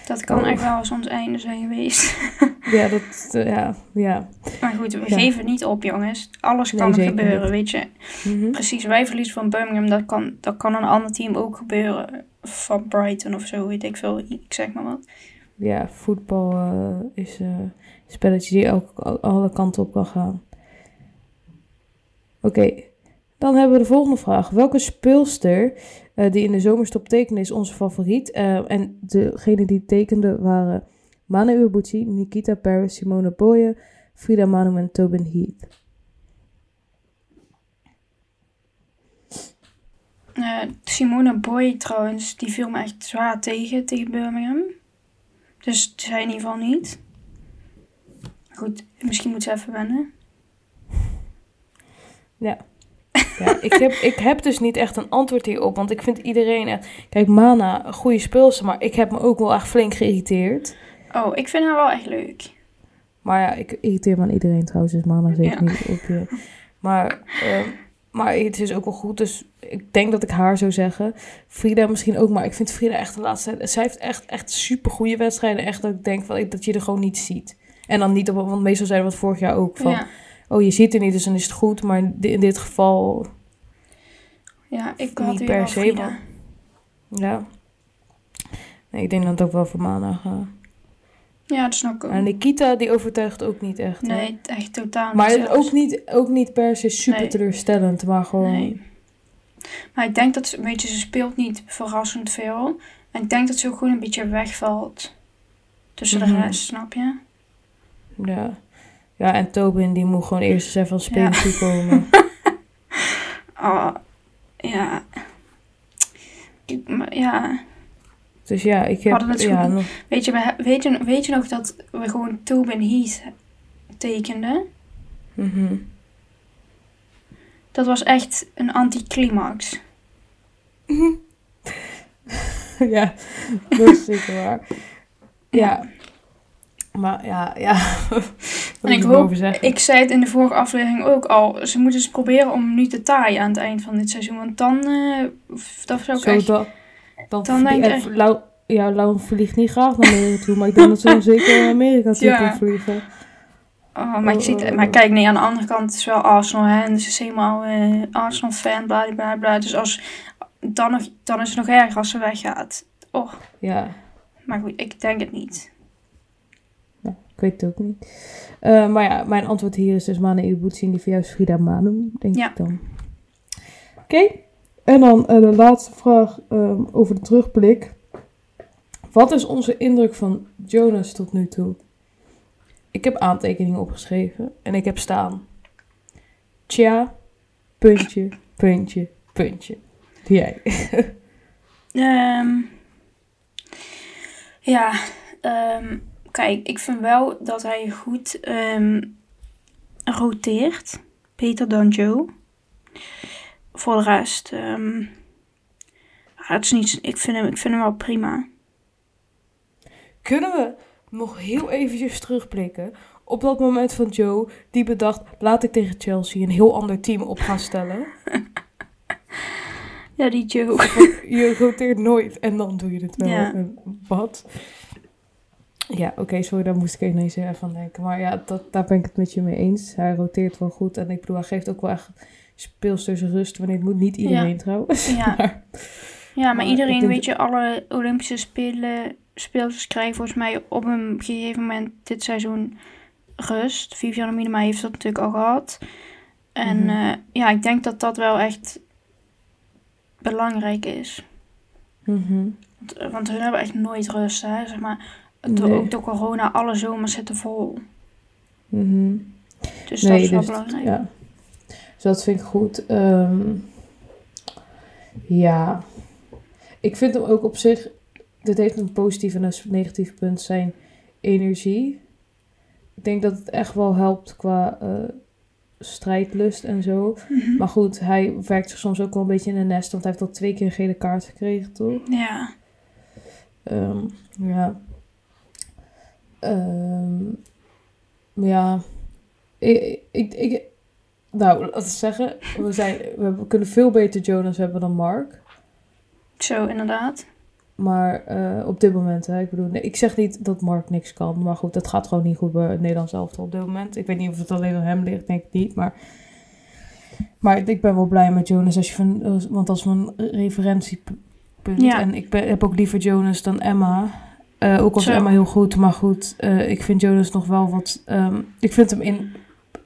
Dat kan Oh. echt wel eens ons einde zijn geweest. Ja, dat... eh, ja, ja. Maar goed, we Ja. geven niet op, jongens. Alles kan gebeuren, niet. weet je. Mhm. Precies, wij verliezen van Birmingham. Dat kan, dat kan een ander team ook gebeuren. Van Brighton of zo, weet ik veel. Ik zeg maar wat. Ja, voetbal eh, is eh, een spelletje die ook alle kanten op kan gaan. Oké, dan hebben we de volgende vraag. Welke speelster eh, die in de zomerstop tekende is onze favoriet? En degene die tekende waren Manu Nikita Paris, Simone Boye, Frida Manu en Tobin Heath. Eh, Simone Boy trouwens, die viel me echt zwaar tegen, tegen Birmingham. Dus zij in ieder geval niet. Goed, misschien moet ze even wennen. Ja. Ja, ik heb, ik heb dus niet echt een antwoord hierop, want ik vind iedereen echt... Kijk, Mana, een goede speelster, maar ik heb me ook wel echt flink geïrriteerd. Oh, ik vind haar wel echt leuk. Maar ja, ik irriteer me aan iedereen trouwens, dus Mana zeker Ja. niet op je. Maar, ehm, maar het is ook wel goed, dus ik denk dat ik haar zou zeggen. Frida misschien ook, maar ik vind Frida echt de laatste tijd... Zij heeft echt, echt super goede wedstrijden. Echt dat ik denk van, dat je er gewoon niet ziet. En dan niet op, want meestal zeiden we het vorig jaar ook van... Ja, Oh, je ziet er niet, dus dan is het goed. Maar in di- in dit geval, ja ik Niet had weer per se, ja. Nee, ik denk dat het ook wel voor Mana gaat. Ja, dat snap ik ook. En Nikita, die overtuigt ook niet echt. hè? Nee, echt totaal Maar niet zelfs. ook niet, ook niet per se super Nee. teleurstellend, maar gewoon... Nee. Maar ik denk dat ze, weet je, ze speelt niet verrassend veel. En ik denk dat ze ook gewoon een beetje wegvalt tussen de Mhm. rest, snap je? Ja. ja, en Tobin die moet gewoon eerst eens even als speler Ja. toekomen. Oh, ja. Ik- maar ja, dus ja, ik heb... Het ja, nog, weet je, we, weet, je, weet je nog dat we gewoon Tobin Heath tekenden? mhm. Dat was echt een anticlimax. ja, dat is zeker waar. Ja. Maar ja, ja. En ik hoop- erover zeggen? Ik zei het in de vorige aflevering ook al. Ze moeten eens proberen om nu te taaien aan het eind van dit seizoen. Want dan, eh, dat zou ik Zo echt... dat, dan, dan denk ik Lau, ja, Lau vliegt niet graag naar Amerika toe, maar ik denk dat ze dan zeker naar Amerika toe Ja. kan vliegen. Oh, maar, Oh, ziet, oh, maar kijk, nee, aan de andere kant het is wel Arsenal, hè. En ze is helemaal eh, Arsenal-fan, bla, bla, bla. Dus als, dan, nog, dan is het nog erger als ze weggaat. Oh, Ja, maar goed, ik denk het niet. ik weet het ook niet. Eh, maar ja, mijn antwoord hier is dus Mane Ibuchi en die voor jou is Frida Manum, denk Ja. ik dan. Oké, en dan eh, de laatste vraag ehm, over de terugblik. Wat is onze indruk van Jonas tot nu toe? ik heb aantekeningen opgeschreven en ik heb staan. Tja, puntje, puntje, puntje. Jij. Ehm, ja, ehm, kijk, ik vind wel dat hij goed roteert. Beter dan Joe. Voor de rest, ja, het is niet, ik, vind hem, ik vind hem wel prima. Kunnen we nog heel eventjes terugblikken op dat moment van Joe die bedacht, laat ik tegen Chelsea een heel ander team op gaan stellen. Ja, die Joe. Je roteert nooit en dan doe je het wel. Ja. Wat? Ja, oké, sorry, daar moest ik ineens even van denken. Maar ja, dat, daar ben ik het met je mee eens. Hij roteert wel goed. En ik bedoel, hij geeft ook wel echt speelsters rust wanneer het moet. Niet iedereen trouwens. Ja. Maar, Ja, maar, iedereen, denk weet je, alle Olympische Spelen, speelsters krijgen volgens mij op een gegeven moment dit seizoen rust. Viviane Minima heeft dat natuurlijk al gehad. En Mhm. eh, ja, ik denk dat dat wel echt belangrijk is. Mhm. Want, eh, want hun hebben echt nooit rust, hè. Zeg maar, door, Nee. ook door corona, alle zomers zitten vol. Mhm. Dus dat is wel belangrijk. Ja. Dus dat vind ik goed. Ehm, ja. Ik vind hem ook op zich... Dit heeft een positief en een negatief punt. Zijn energie. Ik denk dat het echt wel helpt qua eh, strijdlust en zo. Mhm. Maar goed, hij werkt zich soms ook wel een beetje in een nest. Want hij heeft al twee keer een gele kaart gekregen, toch? Ja. Ehm, ja. Ehm, ja. Ik, ik, ik, nou, laten we zeggen, we, zijn, we kunnen veel beter Jonas hebben dan Mark. Zo, inderdaad. Maar eh, op dit moment, hè, ik bedoel, nee, ik zeg niet dat Mark niks kan. Maar goed, dat gaat gewoon niet goed bij het Nederlands elftal op dit moment. Ik weet niet of het alleen aan hem ligt, denk ik niet. Maar, maar ik ben wel blij met Jonas, als je van, want is mijn referentiepunt. Ja. En ik ben, heb ook liever Jonas dan Emma. Eh, ook al is. Emma heel goed, maar goed, eh, ik vind Jonas nog wel wat... ehm, ik vind hem in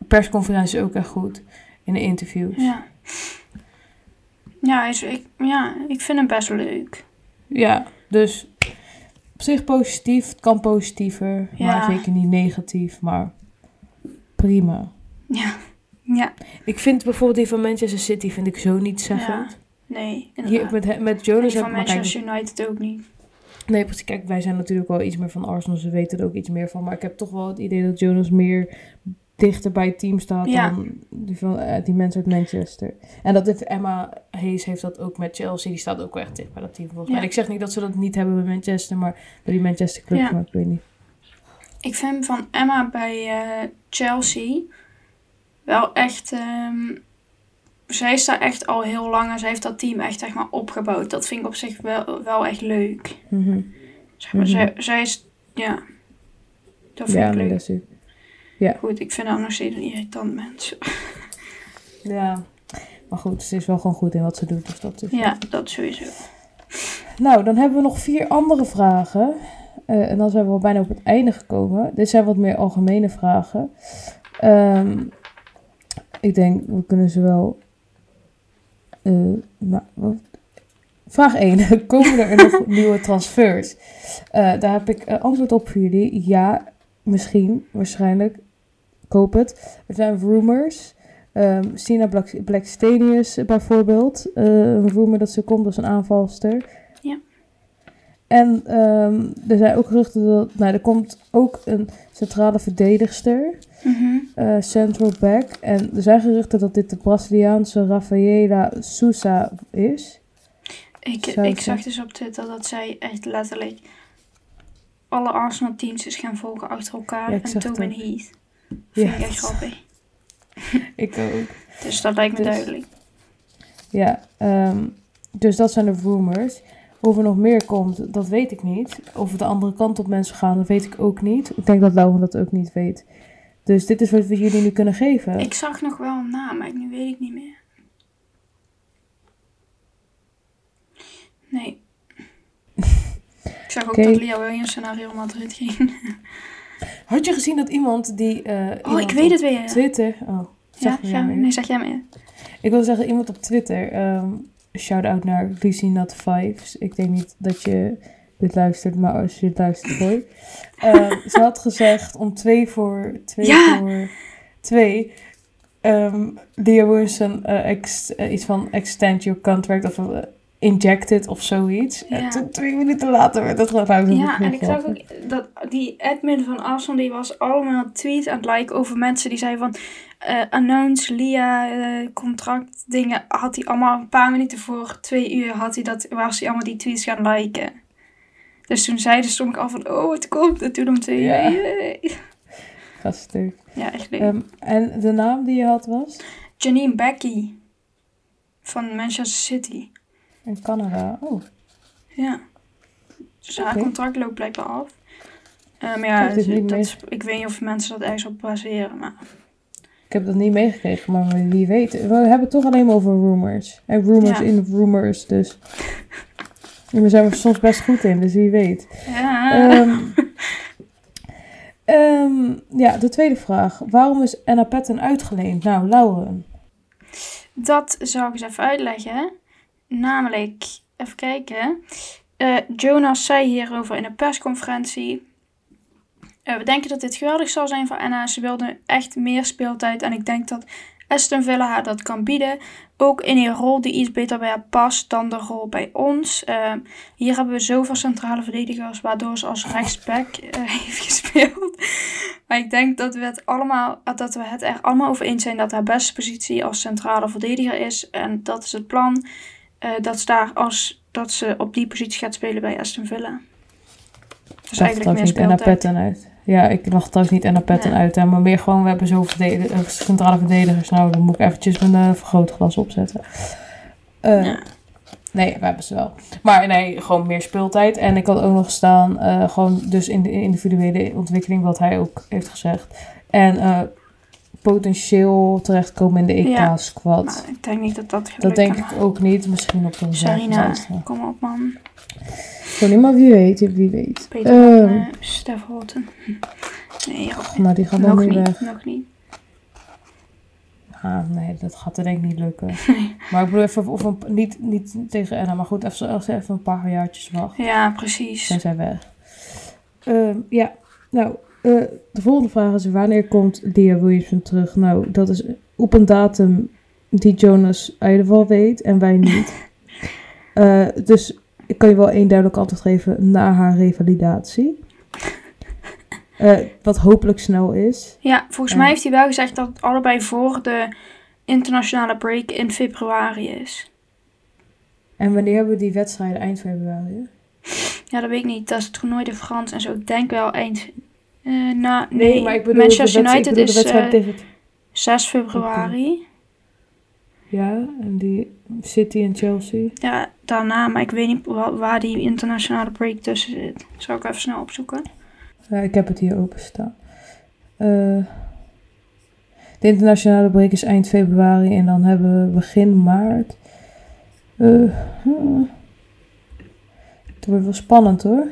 persconferenties ook echt goed. In de interviews. Ja. Ja, is, ik, ja, ik vind hem best leuk. Ja, dus op zich positief. Het kan positiever, Ja. maar zeker niet negatief. Maar prima. Ja. Ja. Ik vind bijvoorbeeld die van Manchester City vind ik zo niet zeggend. Nee, Hier, met, met En Jonas heb van ik maar Manchester kijk, United ook niet. Nee, precies. Kijk, wij zijn natuurlijk wel iets meer van Arsenal. Ze weten er ook iets meer van. Maar ik heb toch wel het idee dat Jonas meer dichter bij het team staat Ja. dan die, van, eh, die mensen uit Manchester. En dat heeft Emma Hayes heeft dat ook met Chelsea. Die staat ook wel echt dicht bij dat team volgens mij. Ja. En ik zeg niet dat ze dat niet hebben bij Manchester, maar bij die Manchester club. Ja. Maar ik weet niet. Ik vind van Emma bij eh, Chelsea wel echt... ehm, zij staat echt al heel lang en zij heeft dat team echt zeg maar, opgebouwd. Dat vind ik op zich wel, wel echt leuk. Mhm. Zeg maar, Mhm. zij, zij is... Ja, dat vind ik leuk. Ook- Goed, ik vind haar nog steeds een irritant mens. Ja, maar goed, ze is wel gewoon goed in wat ze doet. Dus dat is Ja, dat sowieso. Nou, dan hebben we nog vier andere vragen. Eh, en dan zijn we al bijna op het einde gekomen. Dit zijn wat meer algemene vragen. Ehm, ik denk, we kunnen ze wel... eh, nou, wat- Vraag 1. Komen er nog nieuwe transfers? Eh, daar heb ik antwoord op voor jullie. Ja, misschien, waarschijnlijk. Ik hoop het. Er zijn rumors. Ehm Sina Black, Blackstenius bijvoorbeeld. Eh, een rumor dat ze komt als een aanvalster. Ja. En ehm, er zijn ook geruchten dat... Nou, er komt ook een centrale verdedigster. Mhm. eh, central back. En er zijn geruchten dat dit de Braziliaanse Rafaela Sousa is. Ik, ik zag dus op Twitter dat zij echt letterlijk alle Arsenal teams is gaan volgen achter elkaar. Ja, en Tobin. Heath. Ja. Vind ik echt grappig. Ik ook. Dus dat lijkt me Dus- duidelijk. Ja, ehm, dus dat zijn de rumors. Of er nog meer komt, dat weet ik niet. Of we de andere kant op mensen gaan, dat weet ik ook niet. Ik denk dat Lauren dat ook niet weet. Dus dit is wat we jullie nu kunnen geven. Ik zag nog wel een naam, maar nu weet ik niet meer. Nee. ik zag ook dat Leo Williams naar Real Madrid ging. Had je gezien dat iemand die... eh, Oh, iemand ik weet het weer. Twitter... Oh, zeg Ja, nee, zeg jij maar. Ik wil zeggen, iemand op Twitter... ehm shout-out naar Lucy Not Fives. Ik denk niet dat je dit luistert, maar als je het luistert, hoi. Ehm, ze had gezegd om twee voor twee Ja. voor twee. Leah Wilson ex- eh, iets van extend your contract of injected of zoiets. Ja. En toen twee minuten later werd dat gewoon fout. Ja, en ik zag ook dat die admin van Arsenal, die was allemaal tweets aan het liken over mensen die zeiden van... eh announce Lia, eh, contract dingen, had hij allemaal een paar minuten voor twee uur, had hij dat, was hij allemaal die tweets gaan liken. Dus toen zeiden ik al van, oh het komt, en toen om twee Ja. uur. Ja, echt leuk. Ehm, en de naam die je had was? Janine Becky van Manchester City. In Canada. Oh, Ja. Dus haar Oké. contract loopt blijkbaar af. Maar Ik ja, dat, mee- ik weet niet of mensen dat ergens op baseren. Maar ik heb dat niet meegekregen, maar wie weet. We hebben het toch alleen maar over rumors. En rumors Ja. in rumors, dus... Daar zijn we soms best goed in, dus wie weet. ja. Ehm, ehm, ja, de tweede vraag. Waarom is Anna Patten uitgeleend? Nou, Lauren. Dat zou ik eens even uitleggen. Namelijk, even kijken. Eh, Jonas zei hierover in een persconferentie. Eh, we denken dat dit geweldig zal zijn voor Anna. Ze wilde echt meer speeltijd. En ik denk dat Aston Villa haar dat kan bieden. Ook in een rol die iets beter bij haar past dan de rol bij ons. Eh, hier hebben we zoveel centrale verdedigers. Waardoor ze als rechtsback heeft gespeeld. Maar ik denk dat we, het allemaal, dat we het er allemaal over eens zijn dat haar beste positie als centrale verdediger is. En dat is het plan. Eh, dat, ze daar als, dat ze op die positie gaat spelen bij Aston Villa. Dus dacht eigenlijk meer Anna speeltijd. Patten uit. Ja, ik dacht trouwens niet Anna Patten Nee. uit. Hè, maar meer gewoon, we hebben zo verdedig- eh, centrale verdedigers. Nou, dan moet ik eventjes mijn eh, vergrootglas opzetten. Ja. Nee, we hebben ze wel. Maar nee, gewoon meer speeltijd. En ik had ook nog staan, gewoon dus in de individuele ontwikkeling, wat hij ook heeft gezegd. En potentieel terechtkomen in de Ja, EK-squad. Maar ik denk niet dat dat dat denk ik ook niet. Misschien op de Sarina, kom op man. Sorry, maar wie weet, wie weet. Beter dan Ehm, eh, Stef Holten. Nee, joh. nou, die gaat dan nog niet. weg. Nog niet. Ah, nee, dat gaat er denk ik niet lukken. Maar ik bedoel even, of een, niet, niet tegen Anna, maar goed, even, als even een paar jaartjes wacht. Ja, precies. zijn zij weg. Ehm, ja, nou, eh, de volgende vraag is: wanneer komt Leah Williamson terug? Nou, dat is op een datum die Jonas in ieder geval weet en wij niet. Eh, dus ik kan je wel één duidelijk antwoord geven na haar revalidatie. Eh, wat hopelijk snel is. Ja, volgens mij heeft hij wel gezegd dat het allebei voor de internationale break in februari is. En wanneer hebben we die wedstrijden? Eind februari? Ja, dat weet ik niet. Dat is het toernooi de Frans en zo. Ik denk wel eind. Na, nee, maar ik bedoel Manchester de United ik bedoel de is wedstrijd eh, tegen... 6 februari. Ja, en die City en Chelsea. Ja, daarna, maar ik weet niet wa- waar die internationale break tussen zit. Zal ik even snel opzoeken? Ja, ik heb het hier openstaan. Eh de internationale break is eind februari en dan hebben we begin maart. Hm. het wordt wel spannend hoor.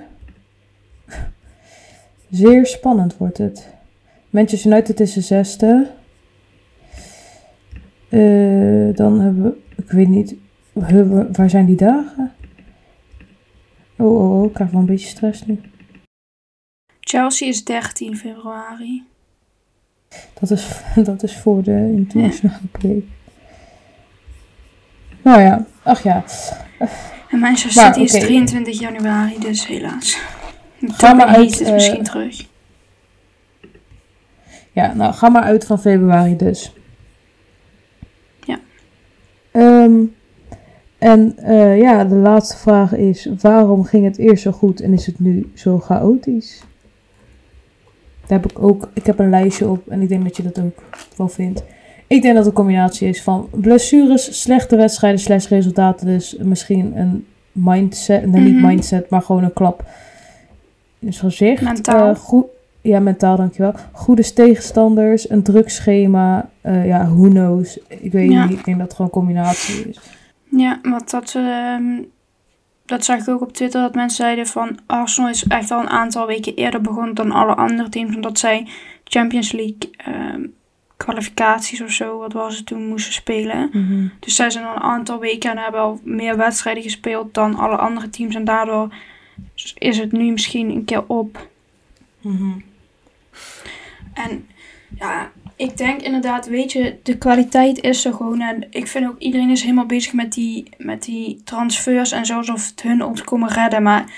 Zeer spannend wordt het. Manchester United is de zesde. Eh, dan hebben we, ik weet niet, we- waar zijn die dagen? Oh, oh, oh, ik krijg wel een beetje stress nu. Chelsea is 13 februari. Dat is, dat is voor de internationale break. Nou ja, ach ja. En Manchester Maar, City is oké. 23 januari, dus helaas. Ga maar Tucker uit, is eh, misschien terug. Ja, nou ga maar uit van februari dus. Ja. Ehm, en eh, ja, de laatste vraag is: waarom ging het eerst zo goed en is het nu zo chaotisch? Daar heb ik ook, ik heb een lijstje op en ik denk dat je dat ook wel vindt. Ik denk dat het een combinatie is van blessures, slechte wedstrijden, slash resultaten. Dus misschien een mindset, niet Mhm. mindset, maar gewoon een klap gezicht. Mentaal. Eh, goed, ja, mentaal dankjewel. Goede tegenstanders, een druk schema. eh, ja, who knows. Ik weet Ja. niet, ik denk dat het gewoon een combinatie is. Ja, want dat, ehm, dat zag ik ook op Twitter. Dat mensen zeiden van Arsenal is echt al een aantal weken eerder begonnen dan alle andere teams. Omdat zij Champions League ehm, kwalificaties of zo, wat was het toen, moesten spelen. Dus zij zijn al een aantal weken en hebben al meer wedstrijden gespeeld dan alle andere teams. En daardoor is het nu misschien een keer op. Mhm. En ja, ik denk inderdaad, weet je, de kwaliteit is er gewoon. En ik vind ook, iedereen is helemaal bezig met die, met die transfers en zo, alsof het hun ons komen redden. Maar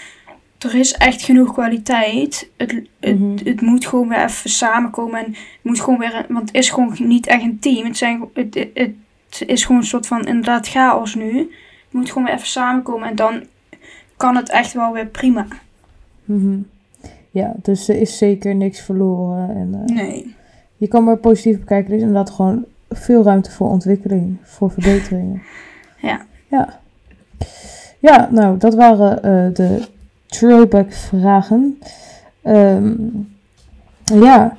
er is echt genoeg kwaliteit. Het, het, Mhm. het moet gewoon weer even samenkomen. En het moet gewoon weer, want het is gewoon niet echt een team. Het, zijn, het, het, het is gewoon een soort van inderdaad chaos nu. Het moet gewoon weer even samenkomen. En dan kan het echt wel weer prima. Mhm. Ja, dus er is zeker niks verloren. En, eh, Nee. Je kan maar positief bekijken. Er is inderdaad gewoon veel ruimte voor ontwikkeling, voor verbeteringen. Ja. Ja, ja nou, dat waren eh, de throwback vragen. Ehm, ja,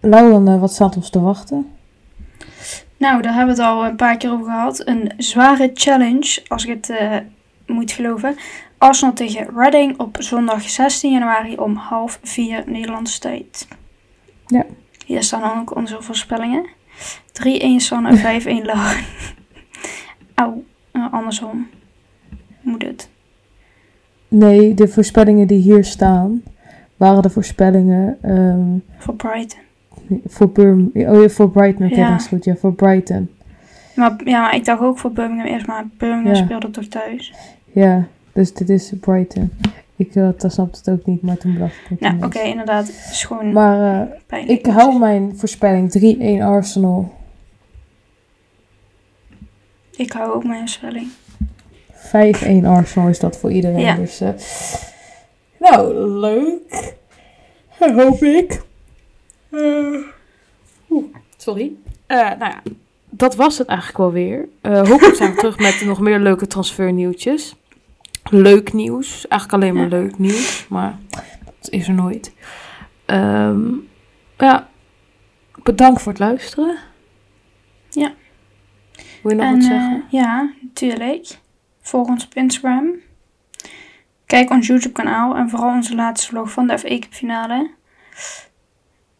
Lauren, eh, wat staat ons te wachten? Nou, daar hebben we het al een paar keer over gehad. Een zware challenge, als ik het moet geloven. Arsenal tegen Reading op zondag 16 januari om half vier Nederlandse tijd. Ja. Hier staan dan ook onze voorspellingen. 3-1 San en 5-1 Lauren. Auw, eh, andersom. Moet het. Nee, de voorspellingen die hier staan, waren de voorspellingen ehm, Voor Brighton. voor, Birm oh, ja, voor Brighton. Oké, Ja. goed. Ja, voor Brighton. Maar, ja, maar ik dacht ook voor Birmingham eerst, maar Birmingham Ja. speelde toch thuis. Ja, dus dit is Brighton. Ik uh, snapte het ook niet, maar toen dacht ik het Nou, oké, inderdaad. Het is gewoon Maar eh, pijnlijk. ik hou mijn voorspelling 3-1 Arsenal. Ik hou ook mijn spelling. 5-1 Arsenal is dat voor iedereen. Ja. Dus, eh, nou, leuk. Hoop ik. Eh, oeh, sorry. Eh, nou ja, dat was het eigenlijk wel weer. Eh hopelijk zijn we terug met nog meer leuke transfernieuwtjes. Leuk nieuws. Eigenlijk alleen maar Ja. leuk nieuws. Maar dat is er nooit. Ehm, ja, bedankt voor het luisteren. Ja. Wil je nog en wat eh, zeggen? ja, natuurlijk. Volg ons op Instagram. Kijk ons YouTube kanaal en vooral onze laatste vlog van de FA Cup finale.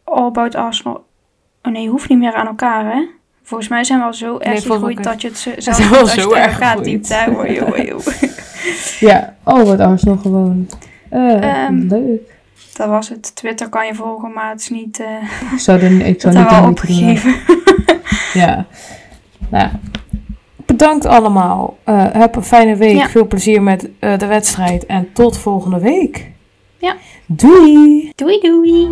All About Arsenal. Oh nee, hoeft niet meer aan elkaar hè. Volgens mij zijn we al zo erg volgens gegroeid dat je het zelf zo je aan erg elkaar typt. hè. Ja, oh wat Arsenal gewoon. Eh, Ehm, leuk. Dat was het. Twitter kan je volgen, maar het is niet... eh Ik zou, er, ik zou niet aan opgegeven. Ja. Nou, bedankt allemaal. Eh, heb een fijne week. Ja. Veel plezier met de wedstrijd. En tot volgende week. Ja. Doei! Doei doei.